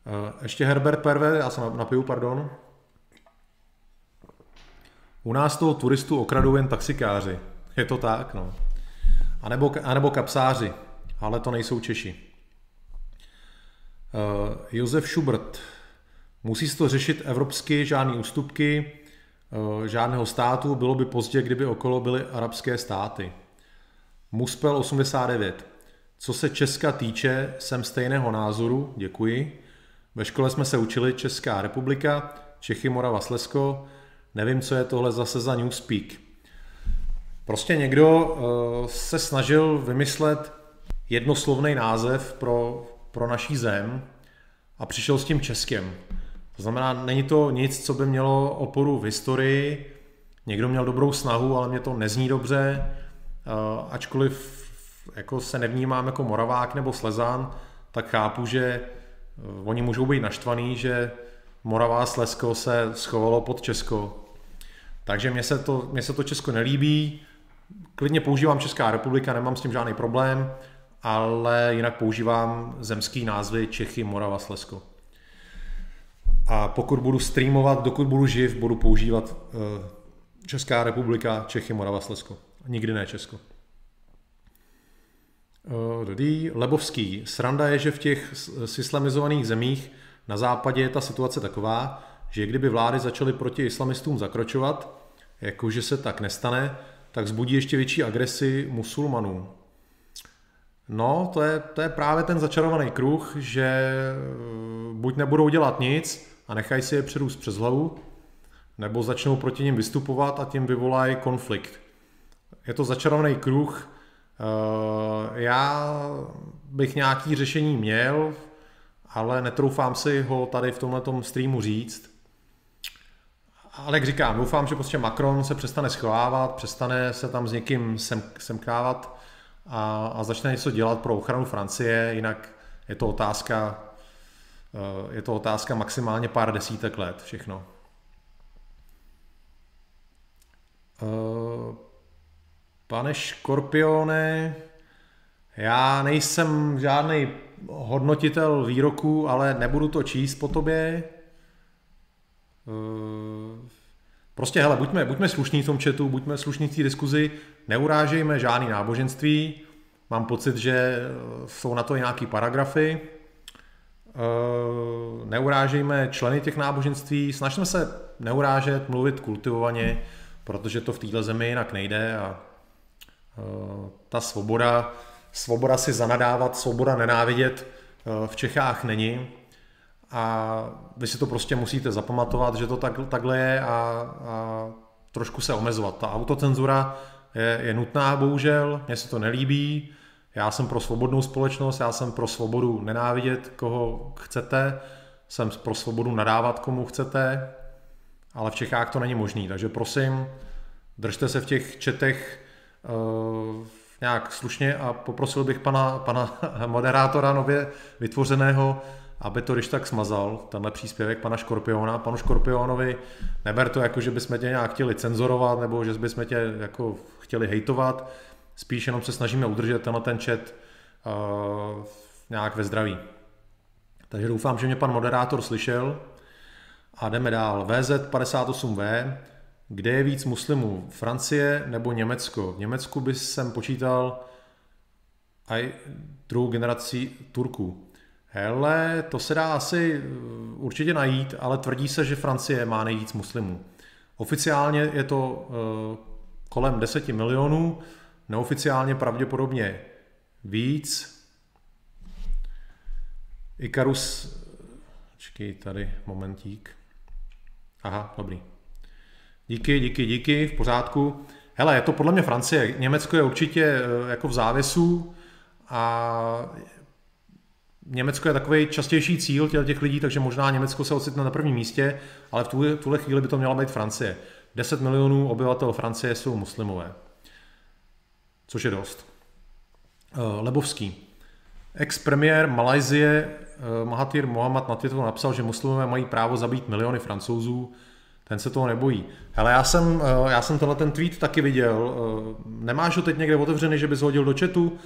Eh, ještě Herbert Perve, já jsem napiju, pardon. U nás toho turistu okradou jen taxikáři. Je to tak, no. A nebo, a nebo kapsáři ale to nejsou Češi. Uh, Josef Schubert. Musí se to řešit evropsky, žádné ústupky, uh, žádného státu, bylo by pozdě, kdyby okolo byly arabské státy. Muspel 89. Co se Česka týče, jsem stejného názoru, děkuji. Ve škole jsme se učili Česká republika, Čechy, Morava, Slesko. Nevím, co je tohle zase za Newspeak. Prostě někdo uh, se snažil vymyslet jednoslovný název pro, pro naší zem a přišel s tím českým. To znamená, není to nic, co by mělo oporu v historii, někdo měl dobrou snahu, ale mě to nezní dobře, ačkoliv jako se nevnímám jako Moravák nebo Slezán, tak chápu, že e, oni můžou být naštvaný, že Moravá Slezko se schovalo pod Česko. Takže mně se to, mně se to Česko nelíbí, klidně používám Česká republika, nemám s tím žádný problém, ale jinak používám zemský názvy Čechy, Morava, Slezsko. A pokud budu streamovat, dokud budu živ, budu používat uh, Česká republika, Čechy, Morava, Slezsko. Nikdy ne Česko. Uh, Lebovský. Sranda je, že v těch islamizovaných zemích na západě je ta situace taková, že kdyby vlády začaly proti islamistům zakročovat, jakože se tak nestane, tak zbudí ještě větší agresi musulmanů. No, to je, to je právě ten začarovaný kruh, že eh, buď nebudou dělat nic a nechají si je přerůst přes hlavu, nebo začnou proti ním vystupovat a tím vyvolají konflikt. Je to začarovaný kruh. Eh, já bych nějaký řešení měl, ale netroufám si ho tady v tomhle streamu říct. Ale jak říkám, doufám, že prostě Macron se přestane schovávat, přestane se tam s někým sem, semknávat a, a začne něco dělat pro ochranu Francie, jinak je to otázka, eh, je to otázka maximálně pár desítek let všechno. Pane Škorpione, já nejsem žádný hodnotitel výroku, ale nebudu to číst po tobě. Eh, Prostě hele, buďme, buďme slušní v tom chatu, buďme slušní v té diskuzi, neurážejme žádný náboženství. Mám pocit, že eh, jsou na to nějaký paragrafy. Eh, neurážejme členy těch náboženství, snažme se neurážet, mluvit kultivovaně, protože to v této zemi jinak nejde a ta svoboda, svoboda si zanadávat, svoboda nenávidět v Čechách není. A vy si to prostě musíte zapamatovat, že to tak, takhle je a, a trošku se omezovat. Ta autocenzura je, je nutná, bohužel, mně se to nelíbí, já jsem pro svobodnou společnost, já jsem pro svobodu nenávidět, koho chcete, jsem pro svobodu nadávat, komu chcete, ale v Čechách to není možný, takže prosím, držte se v těch četech nějak slušně a poprosil bych pana, pana moderátora nově vytvořeného, aby to když tak smazal, tenhle příspěvek pana Škorpiona. Panu Škorpionovi neber to jako, že bychom tě nějak chtěli cenzorovat, nebo že bychom tě jako chtěli hejtovat, spíš jenom se snažíme udržet tenhle ten chat uh, nějak ve zdraví. Takže doufám, že mě pan moderátor slyšel a jdeme dál. VZ58V, kde je víc muslimů? Francie nebo Německo? V Německu by jsem počítal i druhou generaci Turků. Hele, to se dá asi uh, určitě najít, ale tvrdí se, že Francie má nejvíc muslimů. Oficiálně je to uh, kolem 10 milionů, neoficiálně pravděpodobně víc. Ikarus, čekej tady momentík. Aha, dobrý. Díky, díky, díky, v pořádku. Hele, je to podle mě Francie. Německo je určitě uh, jako v závěsu a Německo je takový častější cíl těch lidí, takže možná Německo se ocitne na prvním místě, ale v tuhle, tuhle chvíli by to měla být Francie. 10 milionů obyvatel Francie jsou muslimové, což je dost. Eh, Lebovský. Ex-premiér Malajzie eh, Mahathir Mohamad na Twitteru napsal, že muslimové mají právo zabít miliony francouzů, ten se toho nebojí. Hele, já jsem, eh, já jsem tenhle ten tweet taky viděl. Nemáš ho teď někde otevřený, že bys hodil do chatu?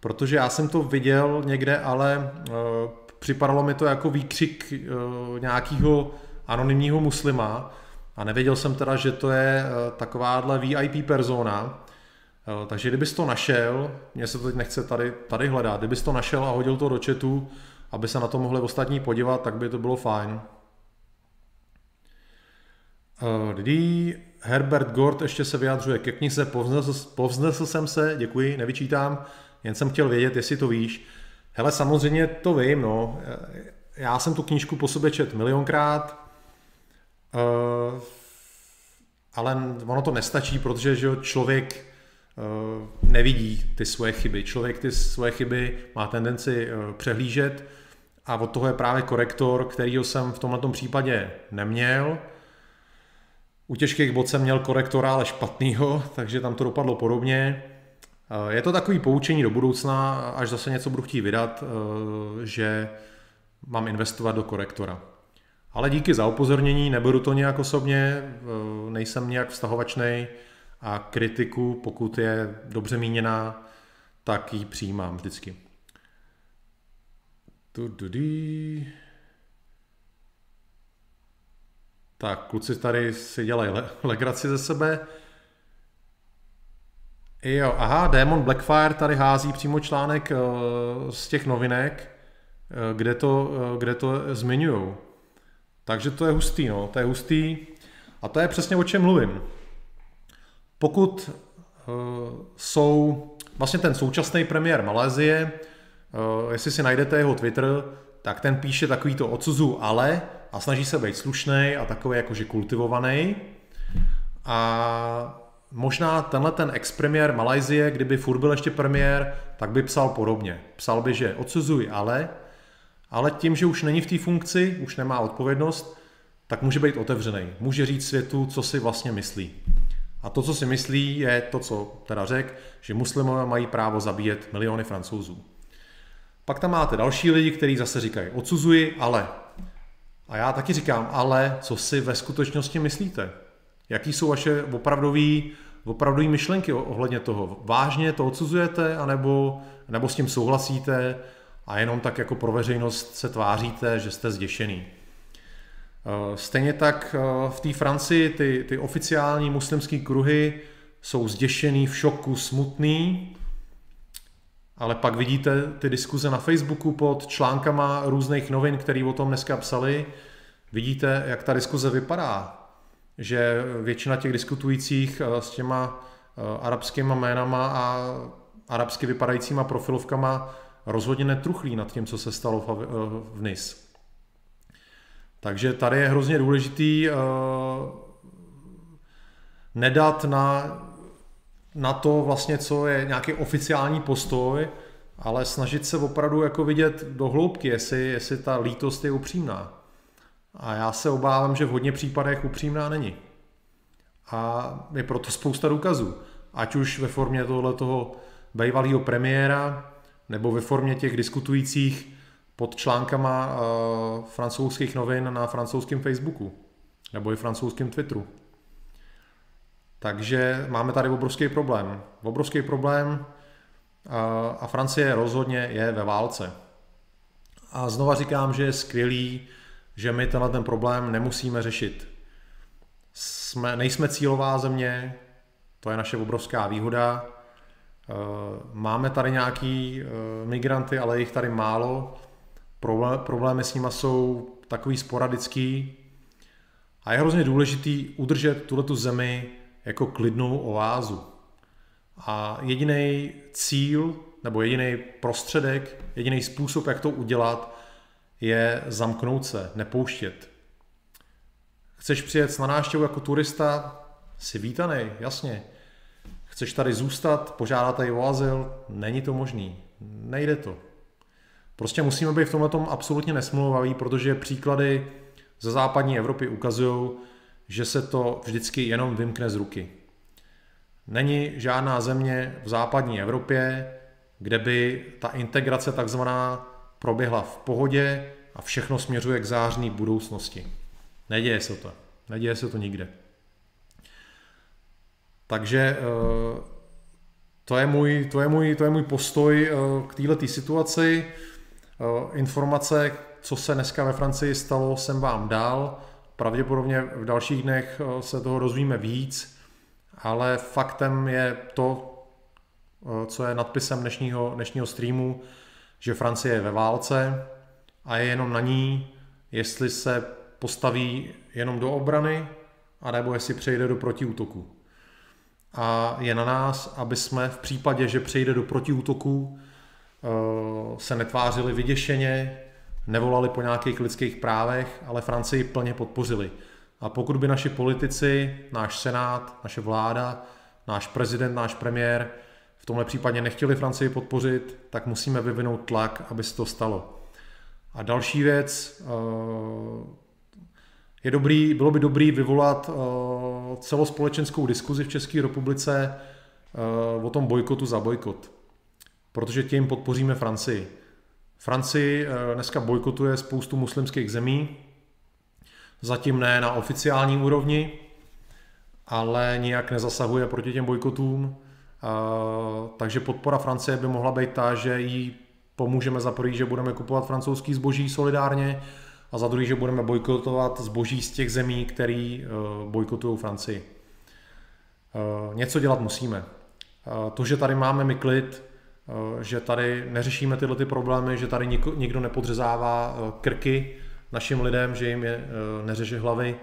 Protože já jsem to viděl někde, ale uh, připadalo mi to jako výkřik nějakého anonymního muslima a nevěděl jsem teda, že to je takováhle VIP persona. Takže kdybys to našel, mě se to teď nechce tady, tady hledat, kdybys to našel a hodil to do chatu, aby se na to mohli ostatní podívat, tak by to bylo fajn. Kdy Herbert Gord ještě se vyjadřuje ke knize Povznesl, povznesl jsem se, děkuji, nevyčítám, jen jsem chtěl vědět, jestli to víš. Hele, samozřejmě to vím, no. Já jsem tu knížku po sobě čet milionkrát, uh, ale ono to nestačí, protože že člověk nevidí ty svoje chyby. Člověk ty svoje chyby má tendenci přehlížet a od toho je právě korektor, kterýho jsem v tomto případě neměl. U těžkých bod jsem měl korektora, ale špatnýho, takže tam to dopadlo podobně. Eh, je to takový poučení do budoucna, až zase něco budu chtít vydat, eh, že mám investovat do korektora. Ale díky za upozornění, neberu to nějak osobně, eh, nejsem nějak vztahovačný a kritiku, pokud je dobře míněná, tak ji přijímám vždycky. Tak, kluci tady si dělají legraci ze sebe. Jo, aha, Demon Blackfire tady hází přímo článek uh, z těch novinek, uh, kde to, uh, kde to zmiňují. Takže to je hustý, no, to je hustý. A to je přesně o čem mluvím. Pokud jsou vlastně ten současný premiér Malézie, jestli si najdete jeho Twitter, tak ten píše takový to odsuzu ale a snaží se být slušný a takový jakože kultivovaný. A možná tenhle ten ex-premiér Malajzie, kdyby furt byl ještě premiér, tak by psal podobně. Psal by, že odsuzuj ale, ale tím, že už není v té funkci, už nemá odpovědnost, tak může být otevřený. Může říct světu, co si vlastně myslí. A to, co si myslí, je to, co teda řek, že muslimové mají právo zabíjet miliony francouzů. Pak tam máte další lidi, kteří zase říkají, odsuzuji, ale. A já taky říkám, ale co si ve skutečnosti myslíte? Jaký jsou vaše opravdové opravdový myšlenky ohledně toho? Vážně to odsuzujete, anebo, nebo s tím souhlasíte a jenom tak jako pro veřejnost se tváříte, že jste zděšený? Eh, stejně tak eh, v té Francii ty, ty oficiální muslimské kruhy jsou zděšený, v šoku, smutný, ale pak vidíte ty diskuze na Facebooku pod článkama různých novin, které o tom dneska psali, vidíte, jak ta diskuze vypadá že většina těch diskutujících eh, s těma eh, arabskýma jménama a arabsky vypadajícíma profilovkama rozhodně netruchlí nad tím, co se stalo v eh, NIS. Takže tady je hrozně důležitý nedat na, na to vlastně, co je nějaký oficiální postoj, ale snažit se opravdu jako vidět do hloubky, jestli, jestli ta lítost je upřímná. A já se obávám, že v hodně případech upřímná není. A je proto spousta důkazů. Ať už ve formě tohle toho bývalého premiéra, nebo ve formě těch diskutujících pod článkama uh, francouzských novin na francouzském Facebooku, nebo i francouzském Twitteru. Takže máme tady obrovský problém. Obrovský problém a Francie rozhodně je ve válce. A znova říkám, že je skvělý, že my tenhle ten problém nemusíme řešit. Jsme, nejsme cílová země, to je naše obrovská výhoda. Eh, máme tady nějaký eh, migranty, ale jich tady málo. Problémy s nimi jsou takový sporadický. A je hrozně důležitý udržet tuto zemi jako klidnou oázu. A jediný cíl, nebo jediný prostředek, jediný způsob, jak to udělat, je zamknout se, nepouštět. Chceš přijet na návštěvu jako turista, jsi vítaný, jasně. Chceš tady zůstat, požádat tady o azyl, není to možný. Nejde to. Prostě musíme být v tomhle tom absolutně nesmluvaví, protože příklady ze západní Evropy ukazují, že se to vždycky jenom vymkne z ruky. Není žádná země v západní Evropě, kde by ta integrace takzvaná proběhla v pohodě a všechno směřuje k zářní budoucnosti. Neděje se to. Neděje se to nikde. Takže eh, to je můj, to je můj, to je můj postoj eh, k této situaci. Eh, informace, co se dneska ve Francii stalo, jsem vám dal. Pravděpodobně v dalších dnech se toho rozvíme víc, ale faktem je to, co je nadpisem dnešního, dnešního streamu, že Francie je ve válce a je jenom na ní, jestli se postaví jenom do obrany, anebo jestli přejde do protiútoku. A je na nás, aby jsme v případě, že přejde do protiútoku, eh, se netvářili vyděšeně, nevolali po nějakých lidských právech, ale Francii plně podpořili. A pokud by naši politici, náš senát, naše vláda, náš prezident, náš premiér v tomhle případě nechtěli Francii podpořit, tak musíme vyvinout tlak, aby se to stalo. A další věc, eh, je dobrý, bylo by dobrý vyvolat eh, celospolečenskou diskuzi v České republice eh, o tom bojkotu za bojkot. Protože tím podpoříme Francii. Francii dneska bojkotuje spoustu muslimských zemí, zatím ne na oficiální úrovni, ale nijak nezasahuje proti těm bojkotům. Takže podpora Francie by mohla být ta, že jí pomůžeme za prvý, že budeme kupovat francouzský zboží solidárně a za druhý, že budeme bojkotovat zboží z těch zemí, který uh, bojkotují Francii. Něco dělat musíme. To, že tady máme my klid, že tady neřešíme tyhle ty problémy, že tady nikdo, nepodřezává krky našim lidem, že jim je neřeže hlavy,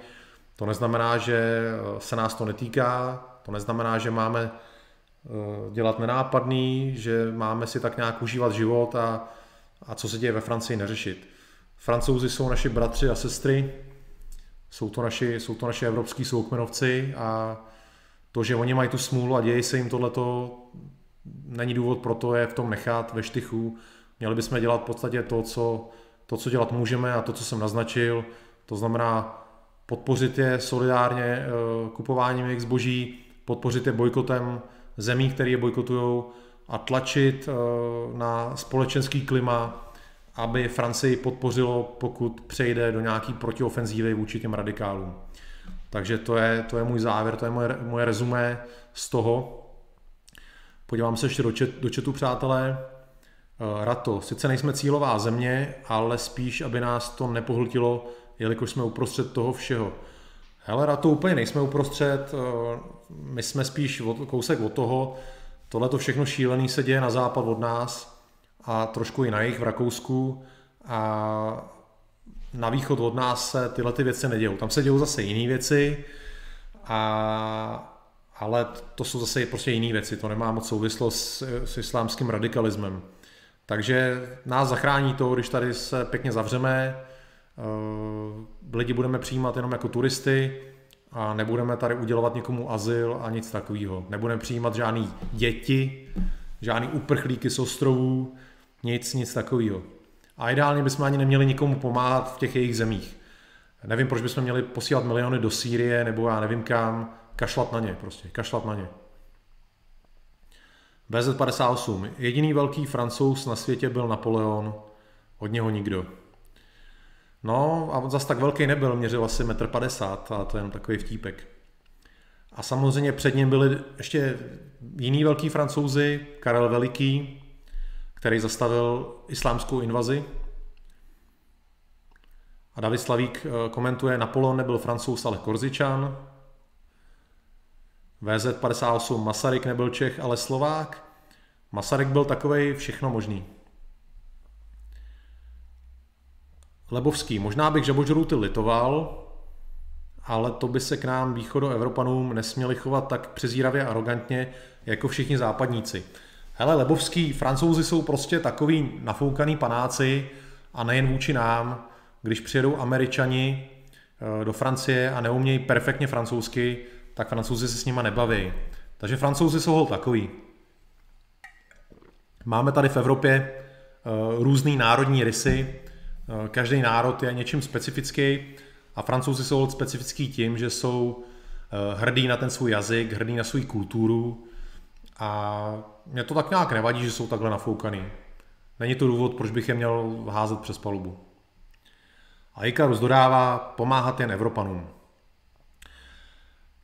to neznamená, že se nás to netýká, to neznamená, že máme Eh, dělat nenápadný, že máme si tak nějak užívat život a, a co se děje ve Francii neřešit. Francouzi jsou naši bratři a sestry, jsou to naši, jsou to naši evropský soukmenovci a to, že oni mají tu smůlu a děje se jim tohleto, není důvod pro to je v tom nechat ve štychu. Měli bychom dělat v podstatě to, co, to, co dělat můžeme a to, co jsem naznačil, to znamená podpořit je solidárně eh, kupováním jejich zboží, podpořit je bojkotem zemí, které je bojkotují a tlačit eh, na společenský klima, aby Francii podpořilo, pokud přejde do nějaký protiofenzívy vůči těm radikálům. Takže to je, to je můj závěr, to je moje, moje rezumé z toho. Podívám se ještě do, čet, do četu, přátelé. Eh, Rato, sice nejsme cílová země, ale spíš, aby nás to nepohltilo, jelikož jsme uprostřed toho všeho. Hele, to úplně nejsme uprostřed, eh, my jsme spíš od, kousek od toho, tohle to všechno šílený se děje na západ od nás a trošku i na jich v Rakousku a na východ od nás se tyhle ty věci nedějou. Tam se dějou zase jiné věci, a, ale to jsou zase prostě jiné věci, to nemá moc souvislost s, s islámským radikalismem. Takže nás zachrání to, když tady se pěkně zavřeme, Eh, lidi budeme přijímat jenom jako turisty, a nebudeme tady udělovat někomu azyl a nic takového. Nebudeme přijímat žádný děti, žádný uprchlíky z ostrovů, nic, nic takového. A ideálně bychom ani neměli nikomu pomáhat v těch jejich zemích. Nevím, proč bychom měli posílat miliony do Sýrie, nebo já nevím kam, kašlat na ně prostě, kašlat na ně. BZ58. Jediný velký francouz na světě byl Napoleon, od něho nikdo. No a zas tak velký nebyl, měřil asi 1,50 m a to je jen takový vtípek. A samozřejmě před ním byli ještě jiný velký francouzi, Karel Veliký, který zastavil islámskou invazi. A David Slavík eh, komentuje, Napoleon nebyl francouz, ale korzičan. VZ58, Masaryk nebyl Čech, ale Slovák. Masaryk byl takovej všechno možný. Lebovský, možná bych žabožrouty litoval, ale to by se k nám východoevropanům nesměli chovat tak přezíravě a arrogantně jako všichni západníci. Hele, Lebovský, francouzi jsou prostě takový nafoukaný panáci a nejen vůči nám, když přijedou američani eh, do Francie a neumějí perfektně francouzsky, tak francouzi se s nima nebaví. Takže francouzi jsou hol takový. Máme tady v Evropě eh, různý národní rysy, eh, každý národ je něčím specifický a francouzi jsou specifický tím, že jsou hrdí na ten svůj jazyk, hrdí na svou kulturu a mě to tak nějak nevadí, že jsou takhle nafoukaný. Není to důvod, proč bych je měl házet přes palubu. A Ikarus dodává pomáhat jen Evropanům.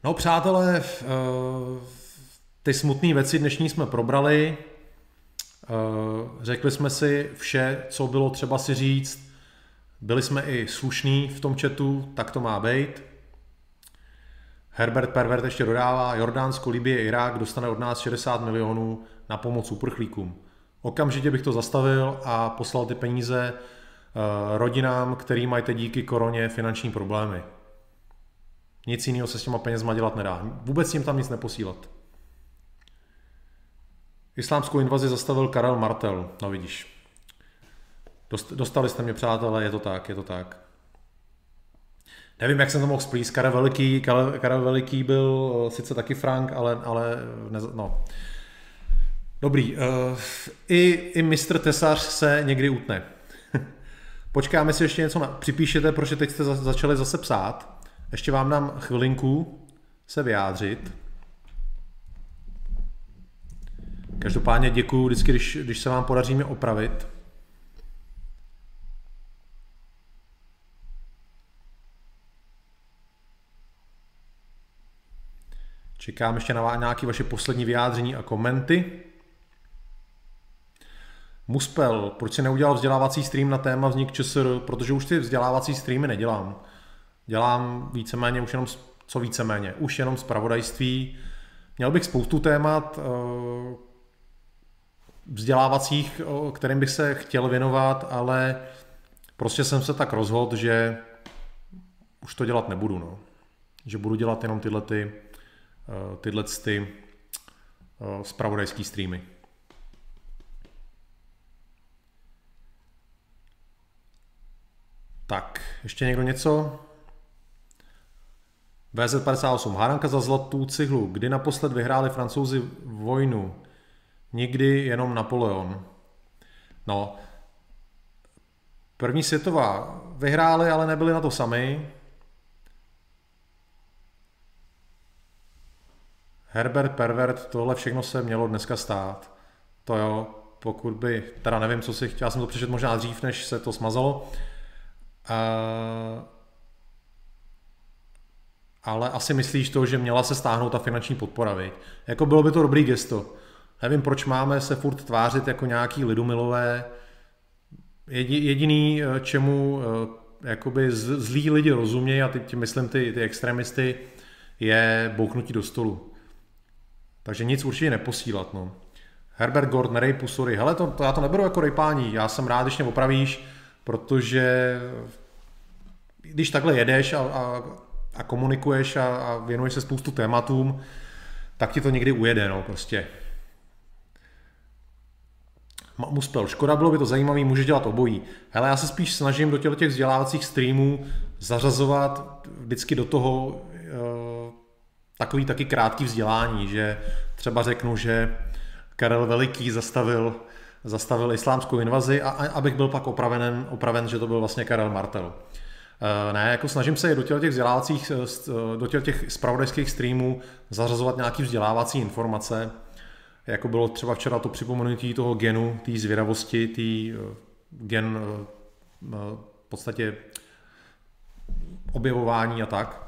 No přátelé, eh, ty smutné věci dnešní jsme probrali. Eh, řekli jsme si vše, co bylo třeba si říct. Byli jsme i slušní v tom chatu, tak to má být. Herbert Pervert ještě dodává, Jordánsko, Libie, Irák dostane od nás 60 milionů na pomoc uprchlíkům. Okamžitě bych to zastavil a poslal ty peníze eh, rodinám, který mají teď díky koroně finanční problémy. Nic jiného se s těma penězma dělat nedá. Vůbec jim tam nic neposílat. Islámskou invazi zastavil Karel Martel, no vidíš. Dostali jste mě, přátelé, je to tak, je to tak. Nevím, jak jsem to mohl splíst. Karel Veliký, Karel, Karel Veliký byl eh, sice taky Frank, ale, ale ne, no. Dobrý. Uh, I, I mistr Tesař se někdy utne. Počkáme si ještě něco, na, připíšete, protože teď jste za, začali zase psát. Ještě vám dám chvilinku se vyjádřit. Každopádně děkuji vždycky, když, když se vám podaří mě opravit. Čekám ještě na nějaké vaše poslední vyjádření a komenty. Muspel, proč si neudělal vzdělávací stream na téma vznik ČSR, protože už ty vzdělávací streamy nedělám. Dělám víceméně už jenom, co víceméně, už jenom zpravodajství. Měl bych spoustu témat eh, vzdělávacích, kterým bych se chtěl věnovat, ale prostě jsem se tak rozhodl, že už to dělat nebudu. No. Že budu dělat jenom tyhle ty Eh, tyhle ty spravodajský eh, streamy. Tak, ještě někdo něco? VZ58. Hádanka za zlatou cihlu. Kdy naposled vyhráli francouzi vojnu? Nikdy jenom Napoleon. No, první světová vyhráli, ale nebyli na to sami. Herbert Pervert, tohle všechno se mělo dneska stát. To jo, pokud by, teda nevím, co si chtěl, já jsem to přečet možná dřív, než se to smazalo. Uh, ale asi myslíš to, že měla se stáhnout ta finanční podpora, viď? Jako bylo by to dobrý gesto. Nevím, proč máme se furt tvářit jako nějaký lidumilové. Jediný, eh, čemu eh, jakoby zlí lidi rozumějí, a teď myslím ty, ty extremisty, je bouknutí do stolu. Takže nic určitě neposílat. No. Herbert Gord, nerejpu, sorry. Hele, to, to, já to neberu jako rejpání. Já jsem rád, když mě opravíš, protože když takhle jedeš a, a, a komunikuješ a, a věnuješ se spoustu tématům, tak ti to někdy ujede, no, prostě. Muspel, škoda, bylo by to zajímavý, může dělat obojí. Hele, já se spíš snažím do těch vzdělávacích streamů zařazovat vždycky do toho takový taky krátký vzdělání, že třeba řeknu, že Karel Veliký zastavil, zastavil islámskou invazi a, a abych byl pak opraven, opraven, že to byl vlastně Karel Martel. Eh, ne, jako snažím se do těch vzdělávacích, eh, do těch spravodajských streamů zařazovat nějaký vzdělávací informace, jako bylo třeba včera to připomenutí toho genu, té zvědavosti, tý gen v podstatě objevování a tak.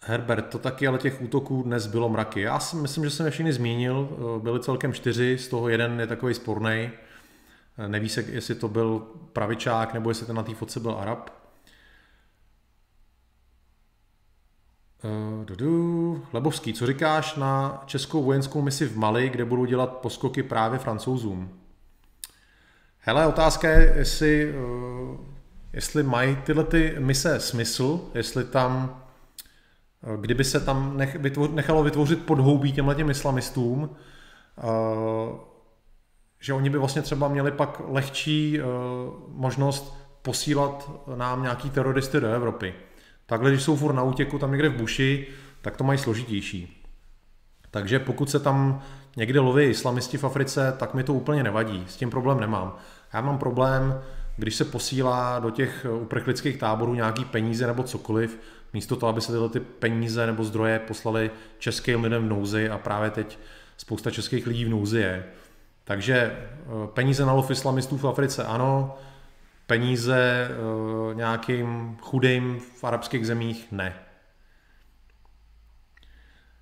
Herbert, to taky, ale těch útoků dnes bylo mraky. Já si myslím, že jsem je všechny zmínil, byly celkem čtyři, z toho jeden je takový sporný. Neví se, jestli to byl pravičák, nebo jestli ten na té fotce byl Arab. Dudu. Lebovský, co říkáš na českou vojenskou misi v Mali, kde budou dělat poskoky právě francouzům? Hele, otázka je, jestli, uh, jestli mají tyhle ty mise smysl, jestli tam, uh, kdyby se tam nechalo vytvořit podhoubí těmhle těm islamistům, že oni by vlastně třeba měli pak lehčí uh, možnost posílat nám nějaký teroristy do Evropy. Takhle, když jsou furt na útěku tam někde v buši, tak to mají složitější. Takže pokud se tam někde loví islamisti v Africe, tak mi to úplně nevadí, s tím problém nemám. Já mám problém, když se posílá do těch uprchlických táborů nějaký peníze nebo cokoliv, místo toho, aby se tyhle ty peníze nebo zdroje poslali českým lidem v nouzi a právě teď spousta českých lidí v nouzi je. Takže eh, peníze na lov islamistů v Africe ano, peníze uh, nějakým chudým v arabských zemích ne.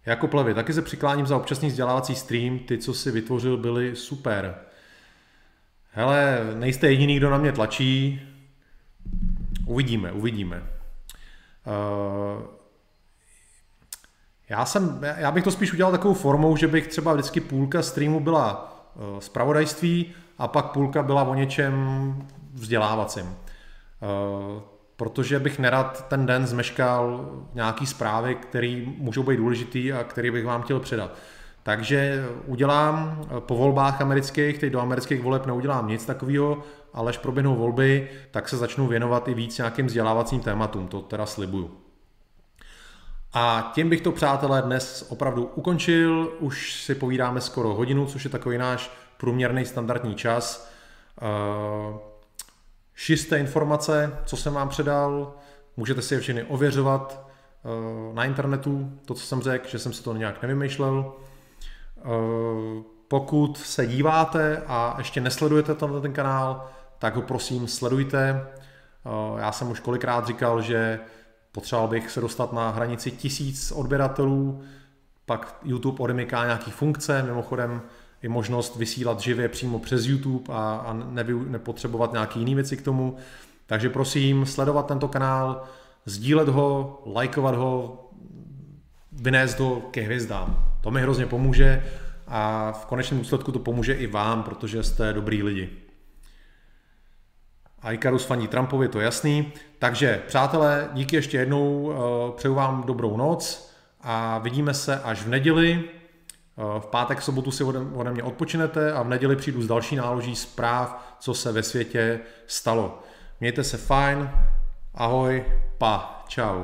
Jako plevy, taky se přikláním za občasný vzdělávací stream, ty, co si vytvořil, byly super. Hele, nejste jediný, kdo na mě tlačí. Uvidíme, uvidíme. Uh, já, jsem, já bych to spíš udělal takovou formou, že bych třeba vždycky půlka streamu byla uh, zpravodajství a pak půlka byla o něčem vzdělávacím. Eh, protože bych nerad ten den zmeškal nějaký zprávy, které můžou být důležitý a který bych vám chtěl předat. Takže udělám eh, po volbách amerických, teď do amerických voleb neudělám nic takového, ale až proběhnou volby, tak se začnu věnovat i víc nějakým vzdělávacím tématům, to teda slibuju. A tím bych to, přátelé, dnes opravdu ukončil. Už si povídáme skoro hodinu, což je takový náš průměrný standardní čas. Uh, čisté informace, co jsem vám předal, můžete si je všechny ověřovat uh, na internetu, to, co jsem řekl, že jsem si to nějak nevymýšlel. Uh, pokud se díváte a ještě nesledujete tenhle ten kanál, tak ho prosím sledujte. Já jsem už kolikrát říkal, že potřeboval bych se dostat na hranici tisíc odběratelů, pak YouTube odemyká nějaký funkce, mimochodem i možnost vysílat živě přímo přes YouTube a, a nevy, nepotřebovat nějaké jiné věci k tomu. Takže prosím, sledovat tento kanál, sdílet ho, lajkovat ho, vynést ho ke hvězdám. To mi hrozně pomůže a v konečném důsledku to pomůže i vám, protože jste dobrý lidi. A Ikarus faní Trumpovi, to jasný. Takže, přátelé, díky ještě jednou, eh, přeju vám dobrou noc a vidíme se až v neděli. V pátek, sobotu si ode, ode mě odpočinete a v neděli přijdu s další náloží zpráv, co se ve světě stalo. Mějte se fajn, ahoj, pa, čau.